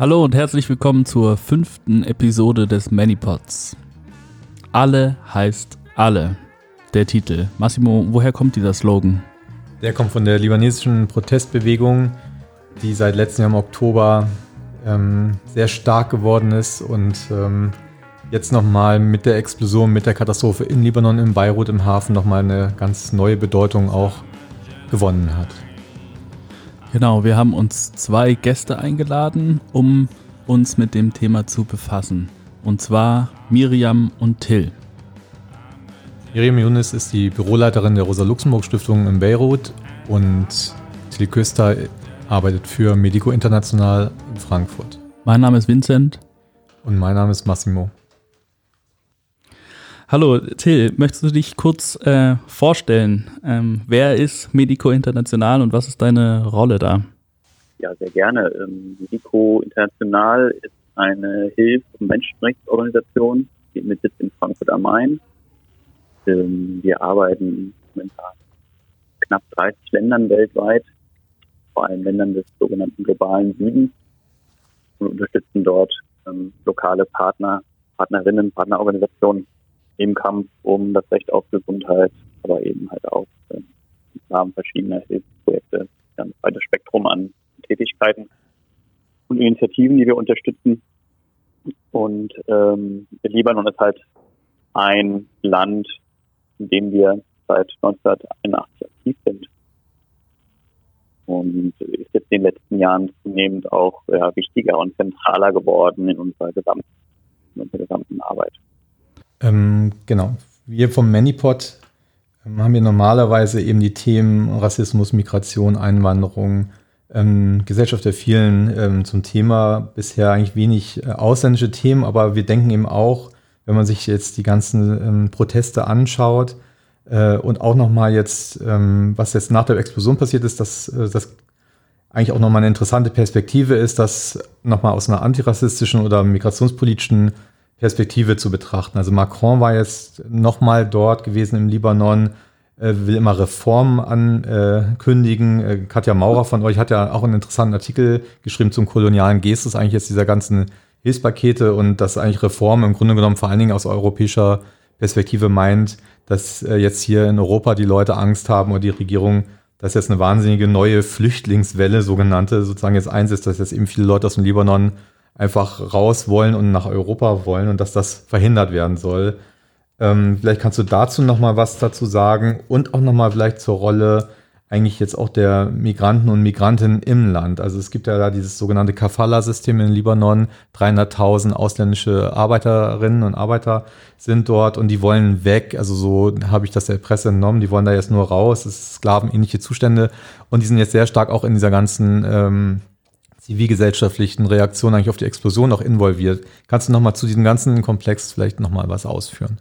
Hallo und herzlich willkommen zur fünften Episode des Manipods. Alle heißt alle. Der Titel. Massimo, woher kommt dieser Slogan? Der kommt von der libanesischen Protestbewegung, die seit letztem Jahr im Oktober ähm, sehr stark geworden ist und ähm, jetzt nochmal mit der Explosion, mit der Katastrophe in Libanon, in Beirut, im Hafen nochmal eine ganz neue Bedeutung auch gewonnen hat. Genau, wir haben uns zwei Gäste eingeladen, um uns mit dem Thema zu befassen. Und zwar Miriam und Till. Miriam Younes ist die Büroleiterin der Rosa-Luxemburg-Stiftung in Beirut und Till Küster arbeitet für Medico International in Frankfurt. Mein Name ist Vincent. Und mein Name ist Massimo. Hallo Till, möchtest du dich kurz äh, vorstellen? Ähm, wer ist Medico International und was ist deine Rolle da? Ja, sehr gerne. Ähm, Medico International ist eine Hilfs- und Menschenrechtsorganisation mit Sitz in Frankfurt am Main. Ähm, wir arbeiten momentan in knapp 30 Ländern weltweit, vor allem Ländern des sogenannten globalen Südens und unterstützen dort ähm, lokale Partner, Partnerinnen, Partnerorganisationen im Kampf um das Recht auf Gesundheit, aber eben halt auch äh, im Rahmen verschiedener Hilfsprojekte ein breites Spektrum an Tätigkeiten und Initiativen, die wir unterstützen. Und ähm, Libanon ist halt ein Land, in dem wir seit 1981 aktiv sind. Und ist jetzt in den letzten Jahren zunehmend auch ja, wichtiger und zentraler geworden in unserer gesamten, in unserer gesamten Arbeit. Ähm, genau. Wir vom Manipod ähm, haben wir normalerweise eben die Themen Rassismus, Migration, Einwanderung, ähm, Gesellschaft der vielen ähm, zum Thema. Bisher eigentlich wenig äh, ausländische Themen, aber wir denken eben auch, wenn man sich jetzt die ganzen ähm, Proteste anschaut äh, und auch nochmal jetzt, ähm, was jetzt nach der Explosion passiert ist, dass äh, das eigentlich auch nochmal eine interessante Perspektive ist, dass nochmal aus einer antirassistischen oder migrationspolitischen Perspektive zu betrachten. Also Macron war jetzt nochmal dort gewesen im Libanon, äh, will immer Reformen ankündigen. Äh, Katja Maurer von euch hat ja auch einen interessanten Artikel geschrieben zum kolonialen Gestus, eigentlich jetzt dieser ganzen Hilfspakete und dass eigentlich Reformen im Grunde genommen vor allen Dingen aus europäischer Perspektive meint, dass äh, jetzt hier in Europa die Leute Angst haben oder die Regierung, dass jetzt eine wahnsinnige neue Flüchtlingswelle, sogenannte, sozusagen jetzt einsetzt, dass jetzt eben viele Leute aus dem Libanon einfach raus wollen und nach Europa wollen und dass das verhindert werden soll. Ähm, vielleicht kannst du dazu noch mal was dazu sagen und auch noch mal vielleicht zur Rolle eigentlich jetzt auch der Migranten und Migrantinnen im Land. Also es gibt ja da dieses sogenannte Kafala-System in Libanon. 300.000 ausländische Arbeiterinnen und Arbeiter sind dort und die wollen weg. Also so habe ich das der Presse entnommen. Die wollen da jetzt nur raus. Es ist sklavenähnliche Zustände und die sind jetzt sehr stark auch in dieser ganzen ähm, zivilgesellschaftlichen Reaktion eigentlich auf die Explosion auch involviert. Kannst du nochmal zu diesem ganzen Komplex vielleicht nochmal was ausführen?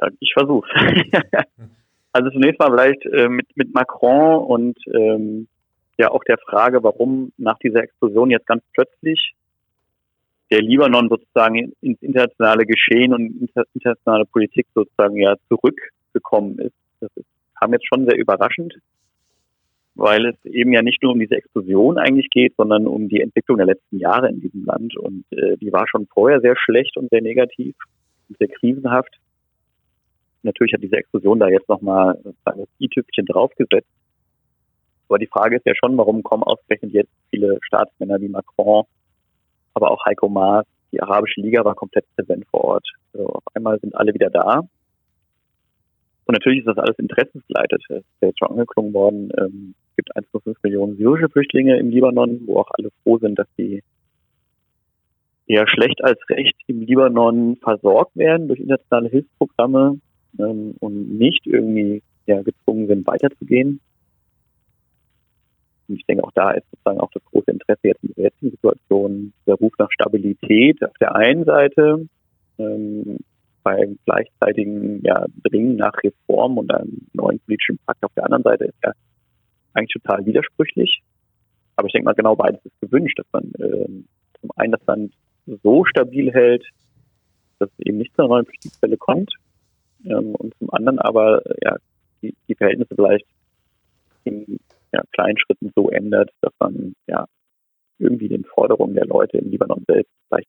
Ja, ich versuche. also zunächst mal vielleicht äh, mit, mit Macron und ähm, ja auch der Frage, warum nach dieser Explosion jetzt ganz plötzlich der Libanon sozusagen ins internationale Geschehen und internationale Politik sozusagen ja zurückgekommen ist. Das ist, kam jetzt schon sehr überraschend weil es eben ja nicht nur um diese Explosion eigentlich geht, sondern um die Entwicklung der letzten Jahre in diesem Land. Und äh, die war schon vorher sehr schlecht und sehr negativ und sehr krisenhaft. Natürlich hat diese Explosion da jetzt nochmal das i-Tüpfchen draufgesetzt. Aber die Frage ist ja schon, warum kommen ausgerechnet jetzt viele Staatsmänner wie Macron, aber auch Heiko Maas, die Arabische Liga war komplett präsent vor Ort. Also auf einmal sind alle wieder da. Und natürlich ist das alles interessensgeleitet. Es ist ja jetzt schon angeklungen worden. Ähm, es gibt 1,5 Millionen syrische Flüchtlinge im Libanon, wo auch alle froh sind, dass sie eher schlecht als recht im Libanon versorgt werden durch internationale Hilfsprogramme ähm, und nicht irgendwie ja, gezwungen sind, weiterzugehen. Und ich denke, auch da ist sozusagen auch das große Interesse jetzt in der jetzigen Situation, der Ruf nach Stabilität auf der einen Seite, ähm, beim gleichzeitigen ja, Dringen nach Reform und einem neuen politischen Pakt auf der anderen Seite ist ja eigentlich total widersprüchlich. Aber ich denke mal, genau beides ist gewünscht, dass man äh, zum einen das Land so stabil hält, dass es eben nicht zu einer neuen Flüchtlingswelle kommt ähm, und zum anderen aber ja, die, die Verhältnisse vielleicht in ja, kleinen Schritten so ändert, dass man ja irgendwie den Forderungen der Leute im Libanon selbst vielleicht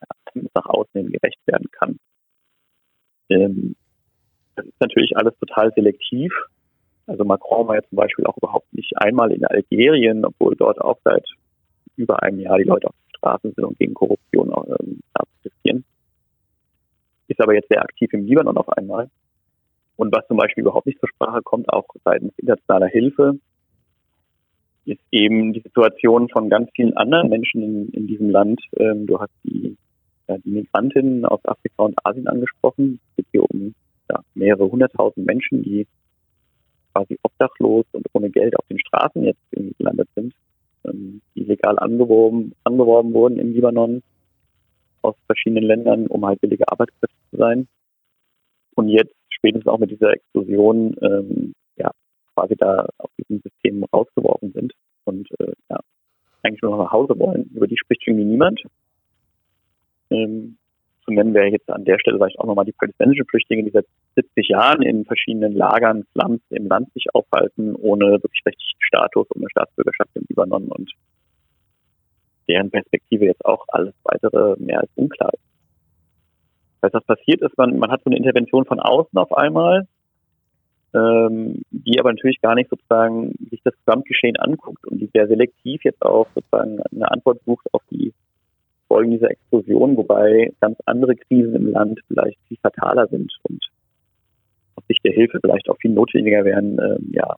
ja, nach außen gerecht werden kann. Ähm, das ist natürlich alles total selektiv. Also Macron war ja zum Beispiel auch überhaupt nicht einmal in Algerien, obwohl dort auch seit über einem Jahr die Leute auf den Straßen sind und gegen Korruption ähm, protestieren. Ist aber jetzt sehr aktiv im Libanon auf einmal. Und was zum Beispiel überhaupt nicht zur Sprache kommt, auch seitens internationaler Hilfe, ist eben die Situation von ganz vielen anderen Menschen in, in diesem Land. Ähm, du hast die, ja, die Migrantinnen aus Afrika und Asien angesprochen. Es geht hier um ja, mehrere hunderttausend Menschen, die quasi obdachlos und ohne Geld auf den Straßen jetzt irgendwie gelandet sind, ähm, die legal angeworben, angeworben wurden im Libanon aus verschiedenen Ländern, um halt billige Arbeitskräfte zu sein. Und jetzt spätestens auch mit dieser Explosion ähm, ja, quasi da aus diesem System rausgeworfen sind und äh, ja, eigentlich nur noch nach Hause wollen. Über die spricht irgendwie niemand. Ähm, zu nennen wäre jetzt an der Stelle vielleicht auch nochmal die palästinensischen Flüchtlinge, die seit 70 Jahren in verschiedenen Lagern, Slums im Land sich aufhalten, ohne wirklich rechtlichen Status, ohne Staatsbürgerschaft im Libanon und deren Perspektive jetzt auch alles weitere mehr als unklar ist. Das was passiert ist, man, man hat so eine Intervention von außen auf einmal, ähm, die aber natürlich gar nicht sozusagen sich das Gesamtgeschehen anguckt und die sehr selektiv jetzt auch sozusagen eine Antwort sucht auf die Folgen dieser Explosion, wobei ganz andere Krisen im Land vielleicht viel fataler sind und aus Sicht der Hilfe vielleicht auch viel notwendiger wären, ähm, ja,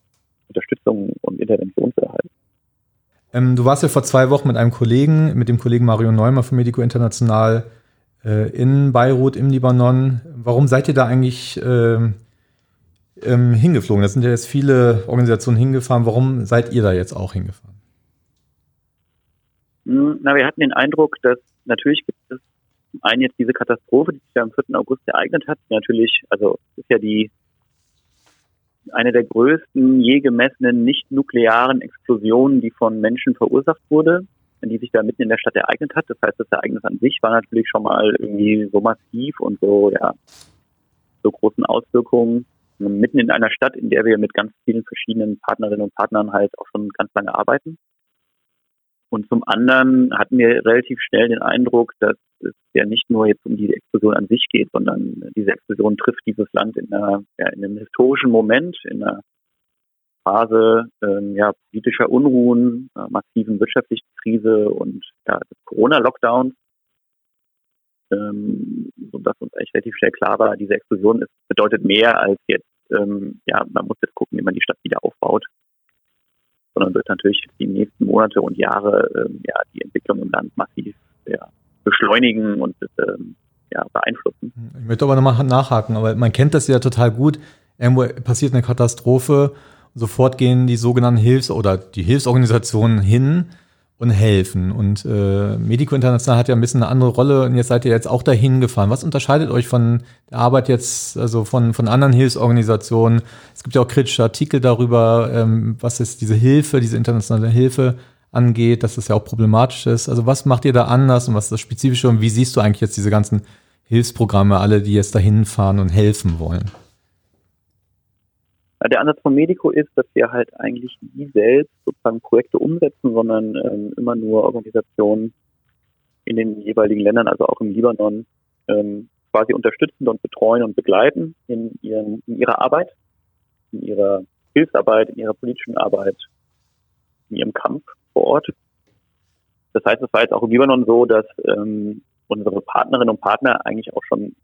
Unterstützung und Intervention zu erhalten. Ähm, du warst ja vor zwei Wochen mit einem Kollegen, mit dem Kollegen Mario Neumann von Medico International äh, in Beirut im Libanon. Warum seid ihr da eigentlich äh, ähm, hingeflogen? Da sind ja jetzt viele Organisationen hingefahren. Warum seid ihr da jetzt auch hingefahren? Hm, na, wir hatten den Eindruck, dass natürlich gibt es zum einen jetzt diese Katastrophe, die sich ja am 4. August ereignet hat. Natürlich, also ist ja die eine der größten je gemessenen nicht-nuklearen Explosionen, die von Menschen verursacht wurde, die sich da mitten in der Stadt ereignet hat. Das heißt, das Ereignis an sich war natürlich schon mal irgendwie so massiv und so, ja, so großen Auswirkungen. Mitten in einer Stadt, in der wir mit ganz vielen verschiedenen Partnerinnen und Partnern halt auch schon ganz lange arbeiten. Und zum anderen hatten wir relativ schnell den Eindruck, dass es ja nicht nur jetzt um die Explosion an sich geht, sondern diese Explosion trifft dieses Land in, einer, ja, in einem historischen Moment, in einer Phase ähm, ja, politischer Unruhen, äh, massiven wirtschaftlichen Krise und ja, Corona-Lockdowns, ähm, sodass uns eigentlich relativ schnell klar war, diese Explosion ist, bedeutet mehr als jetzt, ähm, ja, man muss jetzt gucken, wie man die Stadt wieder aufbaut sondern wird natürlich die nächsten Monate und Jahre ähm, ja, die Entwicklung im Land massiv ja, beschleunigen und ähm, ja, beeinflussen. Ich möchte aber nochmal nachhaken, aber man kennt das ja total gut. Irgendwo passiert eine Katastrophe, sofort gehen die sogenannten Hilfs- oder die Hilfsorganisationen hin und helfen. Und äh, Medico International hat ja ein bisschen eine andere Rolle und jetzt seid ihr jetzt auch dahin gefahren. Was unterscheidet euch von der Arbeit jetzt, also von, von anderen Hilfsorganisationen? Es gibt ja auch kritische Artikel darüber, ähm, was ist diese Hilfe, diese internationale Hilfe angeht, dass das ja auch problematisch ist. Also was macht ihr da anders und was ist das Spezifische und wie siehst du eigentlich jetzt diese ganzen Hilfsprogramme, alle, die jetzt dahin fahren und helfen wollen? Der Ansatz von Medico ist, dass wir halt eigentlich nie selbst sozusagen Projekte umsetzen, sondern ähm, immer nur Organisationen in den jeweiligen Ländern, also auch im Libanon, ähm, quasi unterstützen und betreuen und begleiten in, ihren, in ihrer Arbeit, in ihrer Hilfsarbeit, in ihrer politischen Arbeit, in ihrem Kampf vor Ort. Das heißt, es war jetzt auch im Libanon so, dass ähm, unsere Partnerinnen und Partner eigentlich auch schon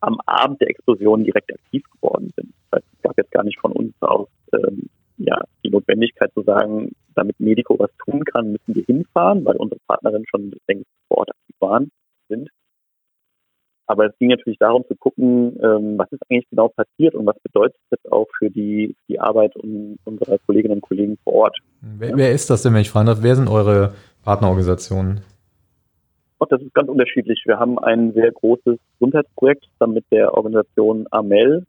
am Abend der Explosion direkt aktiv geworden sind. Das heißt, es gab jetzt gar nicht von uns aus ähm, ja, die Notwendigkeit zu sagen, damit Medico was tun kann, müssen wir hinfahren, weil unsere Partnerinnen schon längst vor Ort aktiv waren, sind. Aber es ging natürlich darum zu gucken, ähm, was ist eigentlich genau passiert und was bedeutet das auch für die, die Arbeit unserer Kolleginnen und Kollegen vor Ort. Wer, ja. wer ist das denn, wenn ich fragen darf? Wer sind eure Partnerorganisationen? Oh, das ist ganz unterschiedlich. Wir haben ein sehr großes Gesundheitsprojekt zusammen mit der Organisation AMEL.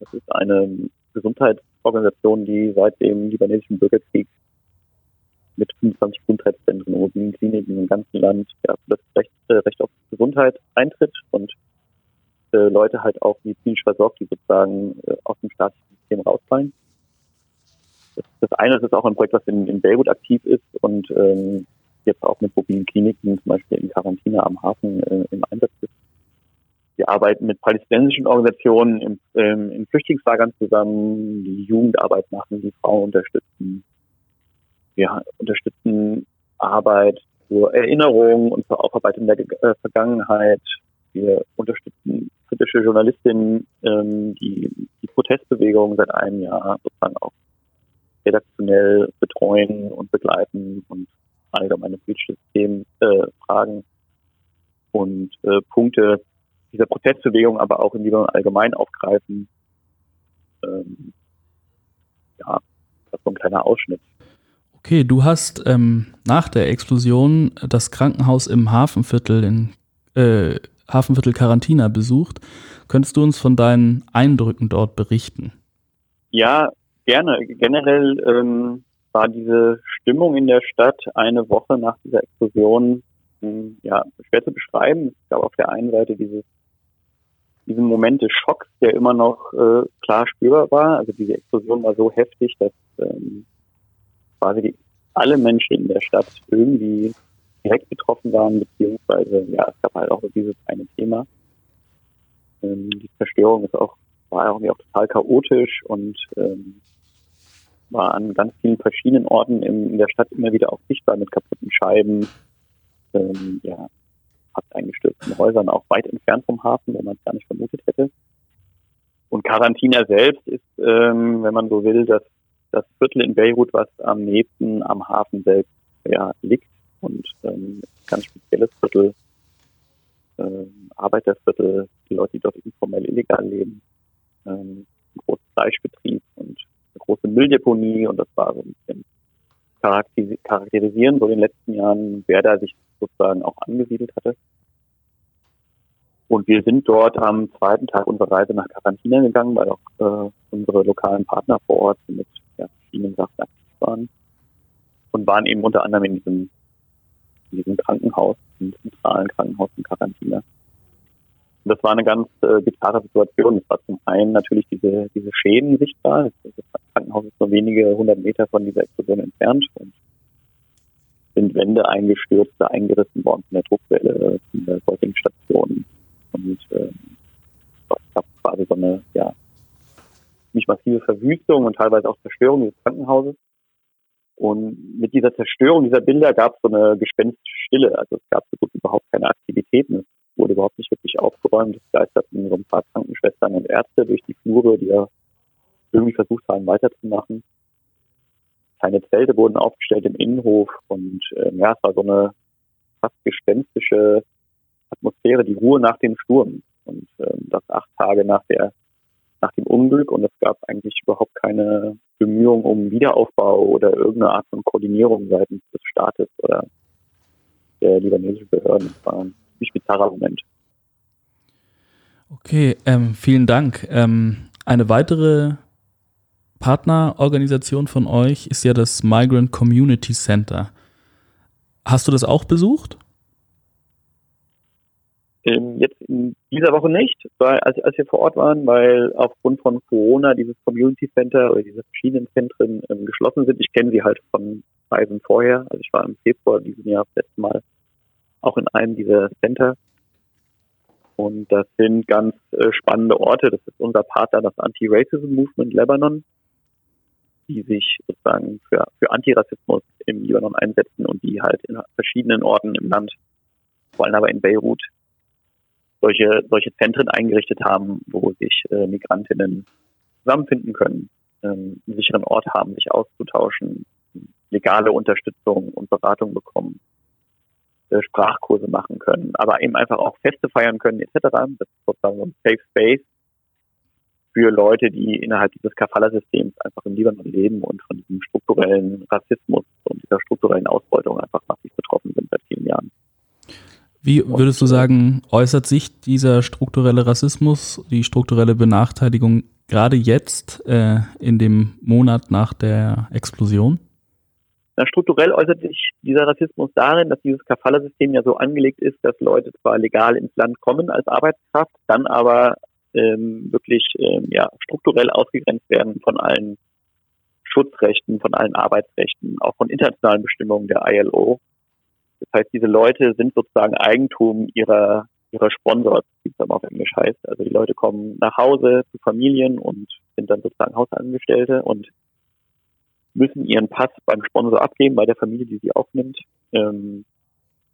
Das ist eine Gesundheitsorganisation, die seit dem libanesischen Bürgerkrieg mit 25 Gesundheitszentren und mobilen Kliniken im ganzen Land ja, das Recht, äh, Recht auf Gesundheit eintritt und äh, Leute halt auch medizinisch versorgt, die sozusagen äh, aus dem staatlichen System rausfallen. Das, das eine das ist auch ein Projekt, was in, in Beirut aktiv ist und ähm, jetzt auch mit mobilen Kliniken, zum Beispiel in Quarantäne am Hafen äh, im Einsatz ist. Wir arbeiten mit palästinensischen Organisationen im, ähm, in Flüchtlingslagern zusammen, die Jugendarbeit machen, die Frauen unterstützen. Wir unterstützen Arbeit zur Erinnerung und zur Aufarbeitung der äh, Vergangenheit. Wir unterstützen kritische Journalistinnen, ähm, die die Protestbewegung seit einem Jahr sozusagen auch redaktionell betreuen und begleiten und allgemeine politische System äh, fragen und äh, Punkte dieser Protestbewegung aber auch in Libanon allgemein aufgreifen. Ähm, ja, das ist so ein kleiner Ausschnitt. Okay, du hast ähm, nach der Explosion das Krankenhaus im Hafenviertel in äh, Hafenviertel Quarantina besucht. Könntest du uns von deinen Eindrücken dort berichten? Ja, gerne. Generell ähm, war diese Stimmung in der Stadt eine Woche nach dieser Explosion ähm, ja, schwer zu beschreiben. Es gab auf der einen Seite dieses, diesen Moment des Schocks, der immer noch äh, klar spürbar war. Also diese Explosion war so heftig, dass ähm, quasi die, alle Menschen in der Stadt irgendwie direkt betroffen waren, beziehungsweise ja, es gab halt auch dieses eine Thema. Ähm, die Zerstörung ist auch, war irgendwie auch total chaotisch und ähm, war an ganz vielen verschiedenen Orten in, in der Stadt immer wieder auch sichtbar mit kaputten Scheiben, ähm, ja, fast eingestürzten Häusern, auch weit entfernt vom Hafen, wenn man es gar nicht vermutet hätte. Und Quarantina selbst ist, ähm, wenn man so will, das, das Viertel in Beirut, was am nächsten am Hafen selbst ja, liegt und ähm, ganz spezielles Viertel, ähm, Arbeiterviertel, die Leute, die dort informell illegal leben, ähm, ein großer Fleischbetrieb und eine große Mülldeponie und das war so ein bisschen charakterisieren so in den letzten Jahren, wer da sich sozusagen auch angesiedelt hatte. Und wir sind dort am zweiten Tag unserer Reise nach Quarantina gegangen, weil auch äh, unsere lokalen Partner vor Ort mit ja, verschiedenen Sachen aktiv waren. Und waren eben unter anderem in diesem, in diesem Krankenhaus, im zentralen Krankenhaus in Quarantina. Und das war eine ganz äh, bizarre Situation. Es war zum einen natürlich diese, diese Schäden sichtbar. Das Krankenhaus ist nur wenige hundert Meter von dieser Explosion entfernt und sind Wände eingestürzt, eingerissen worden von der Druckwelle, von der Säuglingsstation und äh, es gab quasi so eine, ja, nicht massive Verwüstung und teilweise auch Zerstörung des Krankenhauses. Und mit dieser Zerstörung dieser Bilder gab es so eine gespenstische Stille. Also es gab so gut überhaupt keine Aktivitäten. Es wurde überhaupt nicht wirklich aufgeräumt. Es geisterten so ein paar Krankenschwestern und Ärzte durch die Flure, die ja irgendwie versucht haben, weiterzumachen. Keine Zelte wurden aufgestellt im Innenhof und äh, ja, es war so eine fast gespenstische Atmosphäre, die Ruhe nach dem Sturm. Und äh, das acht Tage nach der nach dem Unglück und es gab eigentlich überhaupt keine Bemühungen um Wiederaufbau oder irgendeine Art von Koordinierung seitens des Staates oder der libanesischen Behörden. Das war ein ziemlich bizarrer Moment. Okay, ähm, vielen Dank. Ähm, eine weitere Partnerorganisation von euch ist ja das Migrant Community Center. Hast du das auch besucht? Ähm, jetzt in dieser Woche nicht, weil, als, als wir vor Ort waren, weil aufgrund von Corona dieses Community Center oder diese verschiedenen Zentren ähm, geschlossen sind. Ich kenne sie halt von Reisen vorher. Also ich war im Februar dieses Jahr das letzte Mal auch in einem dieser Center. Und das sind ganz äh, spannende Orte. Das ist unser Partner, das Anti-Racism Movement Lebanon, die sich sozusagen für, für Antirassismus im Libanon einsetzen und die halt in verschiedenen Orten im Land, vor allem aber in Beirut, solche, solche Zentren eingerichtet haben, wo sich äh, Migrantinnen zusammenfinden können, ähm, einen sicheren Ort haben, sich auszutauschen, legale Unterstützung und Beratung bekommen. Äh, Sprachkurse machen können, aber eben einfach auch Feste feiern können etc. Das ist sozusagen ein Safe Space für Leute, die innerhalb dieses Kafala-Systems einfach im Libanon leben und von diesem strukturellen Rassismus und dieser strukturellen Ausbeutung einfach massiv betroffen sind seit vielen Jahren. Wie würdest du sagen, äußert sich dieser strukturelle Rassismus, die strukturelle Benachteiligung gerade jetzt äh, in dem Monat nach der Explosion? Na, strukturell äußert sich dieser Rassismus darin, dass dieses Kafala-System ja so angelegt ist, dass Leute zwar legal ins Land kommen als Arbeitskraft, dann aber ähm, wirklich ähm, ja, strukturell ausgegrenzt werden von allen Schutzrechten, von allen Arbeitsrechten, auch von internationalen Bestimmungen der ILO. heißt, diese Leute sind sozusagen Eigentum ihrer, ihrer Sponsors, wie es dann auf Englisch heißt. Also die Leute kommen nach Hause zu Familien und sind dann sozusagen Hausangestellte und müssen ihren Pass beim Sponsor abgeben, bei der Familie, die sie aufnimmt. Ähm,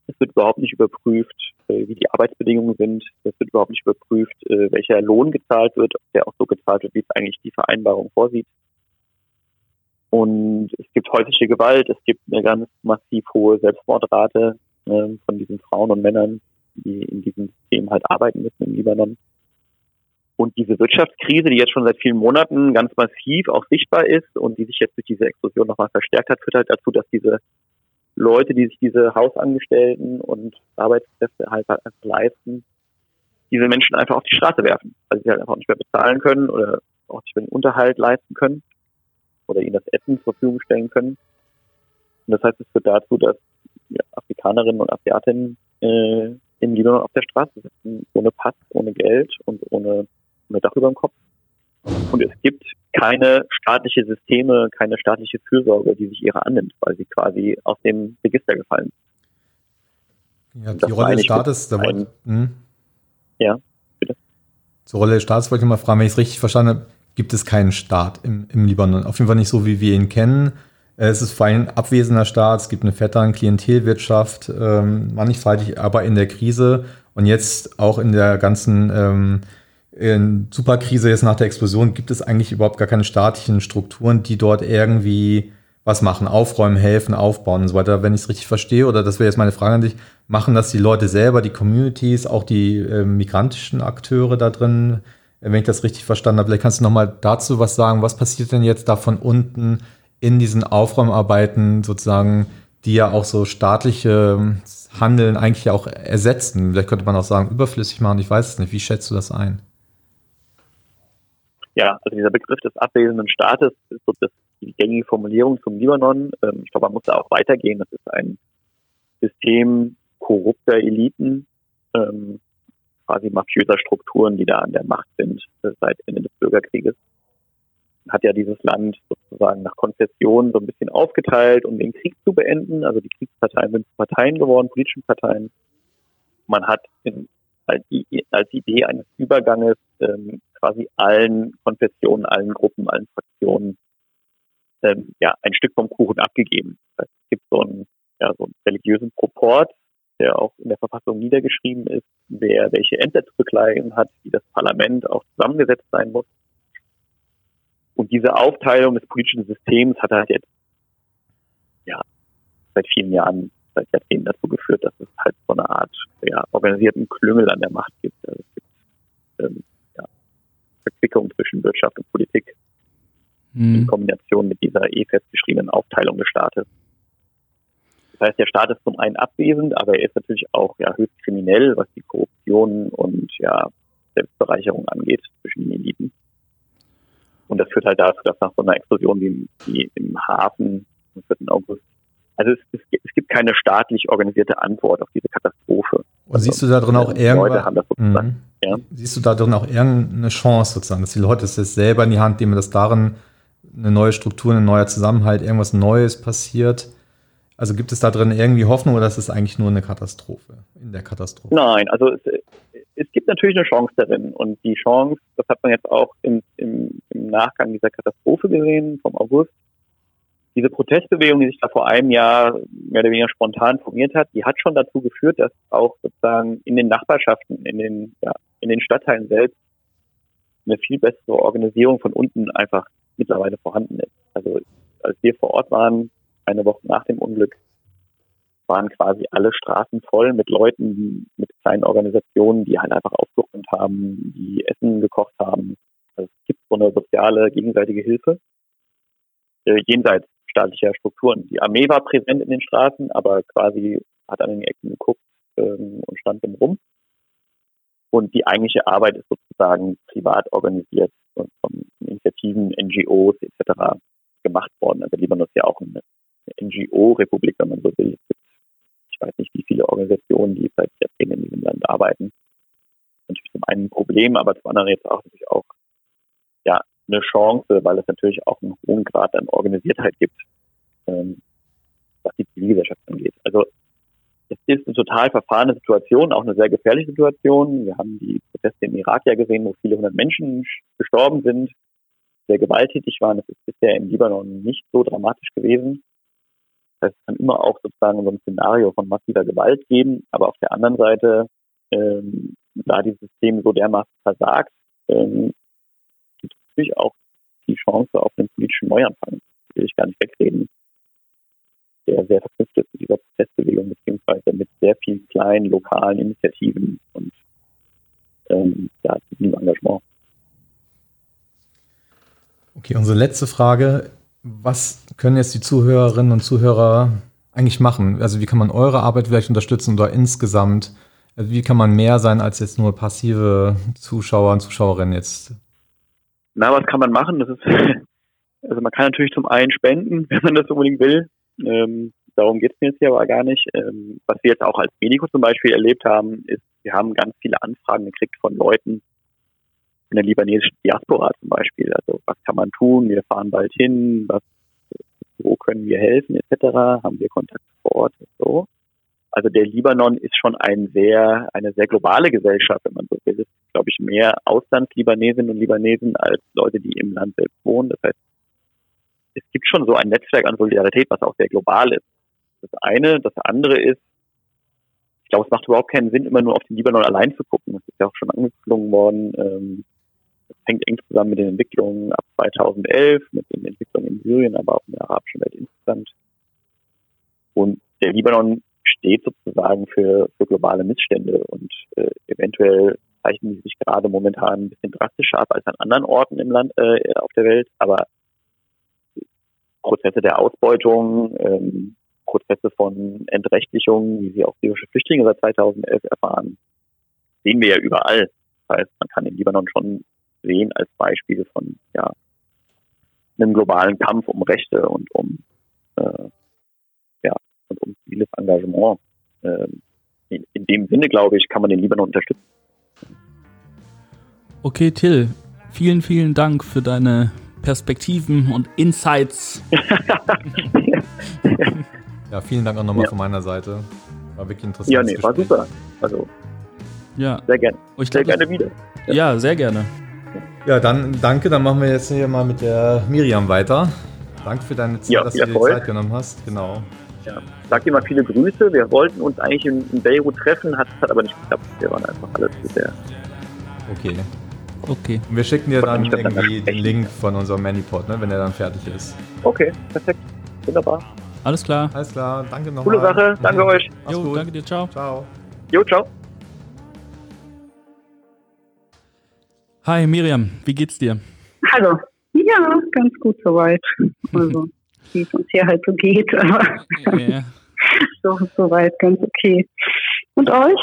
es wird überhaupt nicht überprüft, äh, wie die Arbeitsbedingungen sind. Es wird überhaupt nicht überprüft, äh, welcher Lohn gezahlt wird, ob der auch so gezahlt wird, wie es eigentlich die Vereinbarung vorsieht. Und es gibt häusliche Gewalt, es gibt eine ganz massiv hohe Selbstmordrate äh, von diesen Frauen und Männern, die in diesem System halt arbeiten müssen im Libanon. Und diese Wirtschaftskrise, die jetzt schon seit vielen Monaten ganz massiv auch sichtbar ist und die sich jetzt durch diese Explosion nochmal verstärkt hat, führt halt dazu, dass diese Leute, die sich diese Hausangestellten und Arbeitskräfte halt, einfach leisten, diese Menschen einfach auf die Straße werfen, weil sie halt einfach nicht mehr bezahlen können oder auch nicht mehr den Unterhalt leisten können oder ihnen das Essen zur Verfügung stellen können. Und das heißt, es führt dazu, dass ja, Afrikanerinnen und Asiatinnen äh, in Libanon auf der Straße sitzen, ohne Pass, ohne Geld und ohne, ohne Dach über dem Kopf. Und es gibt keine staatliche Systeme, keine staatliche Fürsorge, die sich ihrer annimmt, weil sie quasi aus dem Register gefallen sind. Ja, die Rolle des Staates, da wollte, hm? Ja, bitte. Zur Rolle des Staates wollte ich mal fragen, wenn ich es richtig verstanden habe, gibt es keinen Staat im, im Libanon. Auf jeden Fall nicht so, wie wir ihn kennen. Äh, es ist vor allem ein abwesender Staat, es gibt eine fette Klientelwirtschaft, ähm, mannigfaltig, aber in der Krise und jetzt auch in der ganzen ähm, in Superkrise jetzt nach der Explosion gibt es eigentlich überhaupt gar keine staatlichen Strukturen, die dort irgendwie was machen, aufräumen, helfen, aufbauen und so weiter. Wenn ich es richtig verstehe, oder das wäre jetzt meine Frage an dich, machen das die Leute selber, die Communities, auch die äh, migrantischen Akteure da drin, wenn ich das richtig verstanden habe. Vielleicht kannst du nochmal dazu was sagen. Was passiert denn jetzt da von unten in diesen Aufräumarbeiten sozusagen, die ja auch so staatliche ähm, Handeln eigentlich auch ersetzen? Vielleicht könnte man auch sagen, überflüssig machen. Ich weiß es nicht. Wie schätzt du das ein? Ja, also dieser Begriff des abwesenden Staates ist so das, die gängige Formulierung zum Libanon. Ähm, ich glaube, man muss da auch weitergehen. Das ist ein System korrupter Eliten, ähm, quasi mafiöser Strukturen, die da an der Macht sind äh, seit Ende des Bürgerkrieges. Hat ja dieses Land sozusagen nach Konzession so ein bisschen aufgeteilt, um den Krieg zu beenden. Also die Kriegsparteien sind Parteien geworden, politischen Parteien. Man hat in, als, als Idee eines Überganges ähm, quasi allen Konfessionen, allen Gruppen, allen Fraktionen ähm, ja, ein Stück vom Kuchen abgegeben. Es gibt so einen, ja, so einen religiösen Proport, der auch in der Verfassung niedergeschrieben ist, wer welche Ämter zu bekleiden hat, wie das Parlament auch zusammengesetzt sein muss. Und diese Aufteilung des politischen Systems hat halt jetzt ja seit vielen Jahren, seit Jahrzehnten dazu geführt, dass es halt so eine Art ja, organisierten Klüngel an der Macht gibt. Also es gibt ähm, Verquickung zwischen Wirtschaft und Politik hm. in Kombination mit dieser eh festgeschriebenen Aufteilung des Staates. Das heißt, der Staat ist zum einen abwesend, aber er ist natürlich auch ja höchst kriminell, was die Korruption und ja Selbstbereicherung angeht zwischen den Eliten. Und das führt halt dazu, dass nach so einer Explosion wie, wie im Hafen am 4. August, also es, es, es, gibt keine staatlich organisierte Antwort auf diese Katastrophe. Und siehst du da drin auch irgendwas? Mhm. Ja. Siehst du da drin auch irgendeine Chance sozusagen, dass die Leute es jetzt selber in die Hand nehmen, dass darin eine neue Struktur, ein neuer Zusammenhalt, irgendwas Neues passiert? Also gibt es da drin irgendwie Hoffnung oder ist es eigentlich nur eine Katastrophe in der Katastrophe? Nein, also es, es gibt natürlich eine Chance darin und die Chance, das hat man jetzt auch im, im, im Nachgang dieser Katastrophe gesehen vom August, diese Protestbewegung, die sich da vor einem Jahr mehr oder weniger spontan formiert hat, die hat schon dazu geführt, dass auch sozusagen in den Nachbarschaften, in den, ja, in den Stadtteilen selbst eine viel bessere Organisierung von unten einfach mittlerweile vorhanden ist. Also als wir vor Ort waren, eine Woche nach dem Unglück, waren quasi alle Straßen voll mit Leuten, mit kleinen Organisationen, die halt einfach aufgeräumt haben, die Essen gekocht haben. Also es gibt so eine soziale gegenseitige Hilfe äh, jenseits staatlicher Strukturen. Die Armee war präsent in den Straßen, aber quasi hat an den Ecken geguckt ähm, und stand im Rum. Und die eigentliche Arbeit ist sozusagen privat organisiert und von Initiativen, NGOs etc. gemacht worden. Also Libanon ist ja auch eine NGO-Republik, wenn man so will. Ich weiß nicht, wie viele Organisationen, die seit Jahrzehnten in diesem Land arbeiten. Natürlich zum einen ein Problem, aber zum anderen jetzt auch natürlich auch ja eine Chance, weil es natürlich auch einen hohen Grad an Organisiertheit gibt, ähm, was die Zivilgesellschaft angeht. Also es ist eine total verfahrene Situation, auch eine sehr gefährliche Situation. Wir haben die Proteste im Irak ja gesehen, wo viele hundert Menschen gestorben sind, sehr gewalttätig waren. Das ist bisher im Libanon nicht so dramatisch gewesen. Das heißt, es kann immer auch sozusagen so ein Szenario von massiver Gewalt geben, aber auf der anderen Seite, ähm, da dieses System so dermaßen versagt, ähm, natürlich auch die Chance auf einen politischen Neuanfang. Das will ich gar nicht wegreden der sehr verknüpft ist mit dieser Protestbewegung, beziehungsweise mit sehr vielen kleinen lokalen Initiativen und ähm, ja, Engagement. Okay, unsere letzte Frage. Was können jetzt die Zuhörerinnen und Zuhörer eigentlich machen? Also wie kann man eure Arbeit vielleicht unterstützen oder insgesamt? Also wie kann man mehr sein als jetzt nur passive Zuschauer und Zuschauerinnen jetzt? Na, was kann man machen? Das ist, also man kann natürlich zum einen spenden, wenn man das unbedingt will. Ähm, darum geht es mir jetzt hier aber gar nicht. Ähm, was wir jetzt auch als Medico zum Beispiel erlebt haben, ist, wir haben ganz viele Anfragen gekriegt von Leuten in der libanesischen Diaspora zum Beispiel. Also was kann man tun? Wir fahren bald hin, was, wo können wir helfen, etc. Haben wir Kontakt vor Ort so. Also der Libanon ist schon ein sehr, eine sehr globale Gesellschaft, wenn man so will. Es glaube ich, mehr Auslandslibanesinnen und Libanesen als Leute, die im Land selbst wohnen. Das heißt, es gibt schon so ein Netzwerk an Solidarität, was auch sehr global ist. Das eine. Das andere ist, ich glaube, es macht überhaupt keinen Sinn, immer nur auf den Libanon allein zu gucken. Das ist ja auch schon angeklungen worden. Ähm, das hängt eng zusammen mit den Entwicklungen ab 2011, mit den Entwicklungen in Syrien, aber auch in der arabischen Welt insgesamt. Und der Libanon steht sozusagen für, für globale Missstände und äh, eventuell zeichnen die sich gerade momentan ein bisschen drastischer ab als an anderen Orten im Land, äh, auf der Welt. Aber Prozesse der Ausbeutung, ähm, Prozesse von Entrechtlichung, wie sie auch syrische Flüchtlinge seit 2011 erfahren, sehen wir ja überall. Das heißt, man kann den Libanon schon sehen als Beispiel von ja, einem globalen Kampf um Rechte und um äh, ja und um ziviles Engagement. Ähm, in, in dem Sinne, glaube ich, kann man den Libanon unterstützen. Okay, Till, vielen, vielen Dank für deine Perspektiven und Insights. ja, vielen Dank auch nochmal ja. von meiner Seite. War wirklich interessant. Ja, nee, war super. Also, ja. sehr gerne. Oh, sehr gerne wieder. Ja. ja, sehr gerne. Ja, dann danke. Dann machen wir jetzt hier mal mit der Miriam weiter. Danke für deine Zeit, ja, dass du dir die Zeit genommen hast. Genau. Ja. Sag dir mal viele Grüße. Wir wollten uns eigentlich in, in Beirut treffen, hat, hat aber nicht geklappt. Wir waren einfach alles zu sehr. Okay. Okay. Und wir schicken dir dann irgendwie den Link von unserem Manipod, ne, wenn er dann fertig ist. Okay, perfekt. Wunderbar. Alles klar. Alles klar, danke nochmal. Coole Sache, danke mhm. euch. Jo, gut. danke dir, ciao. Ciao. Jo, ciao. Hi Miriam, wie geht's dir? Hallo. Ja, ganz gut soweit. Also, wie es uns hier halt so geht, aber okay. so, soweit ganz okay. Und euch?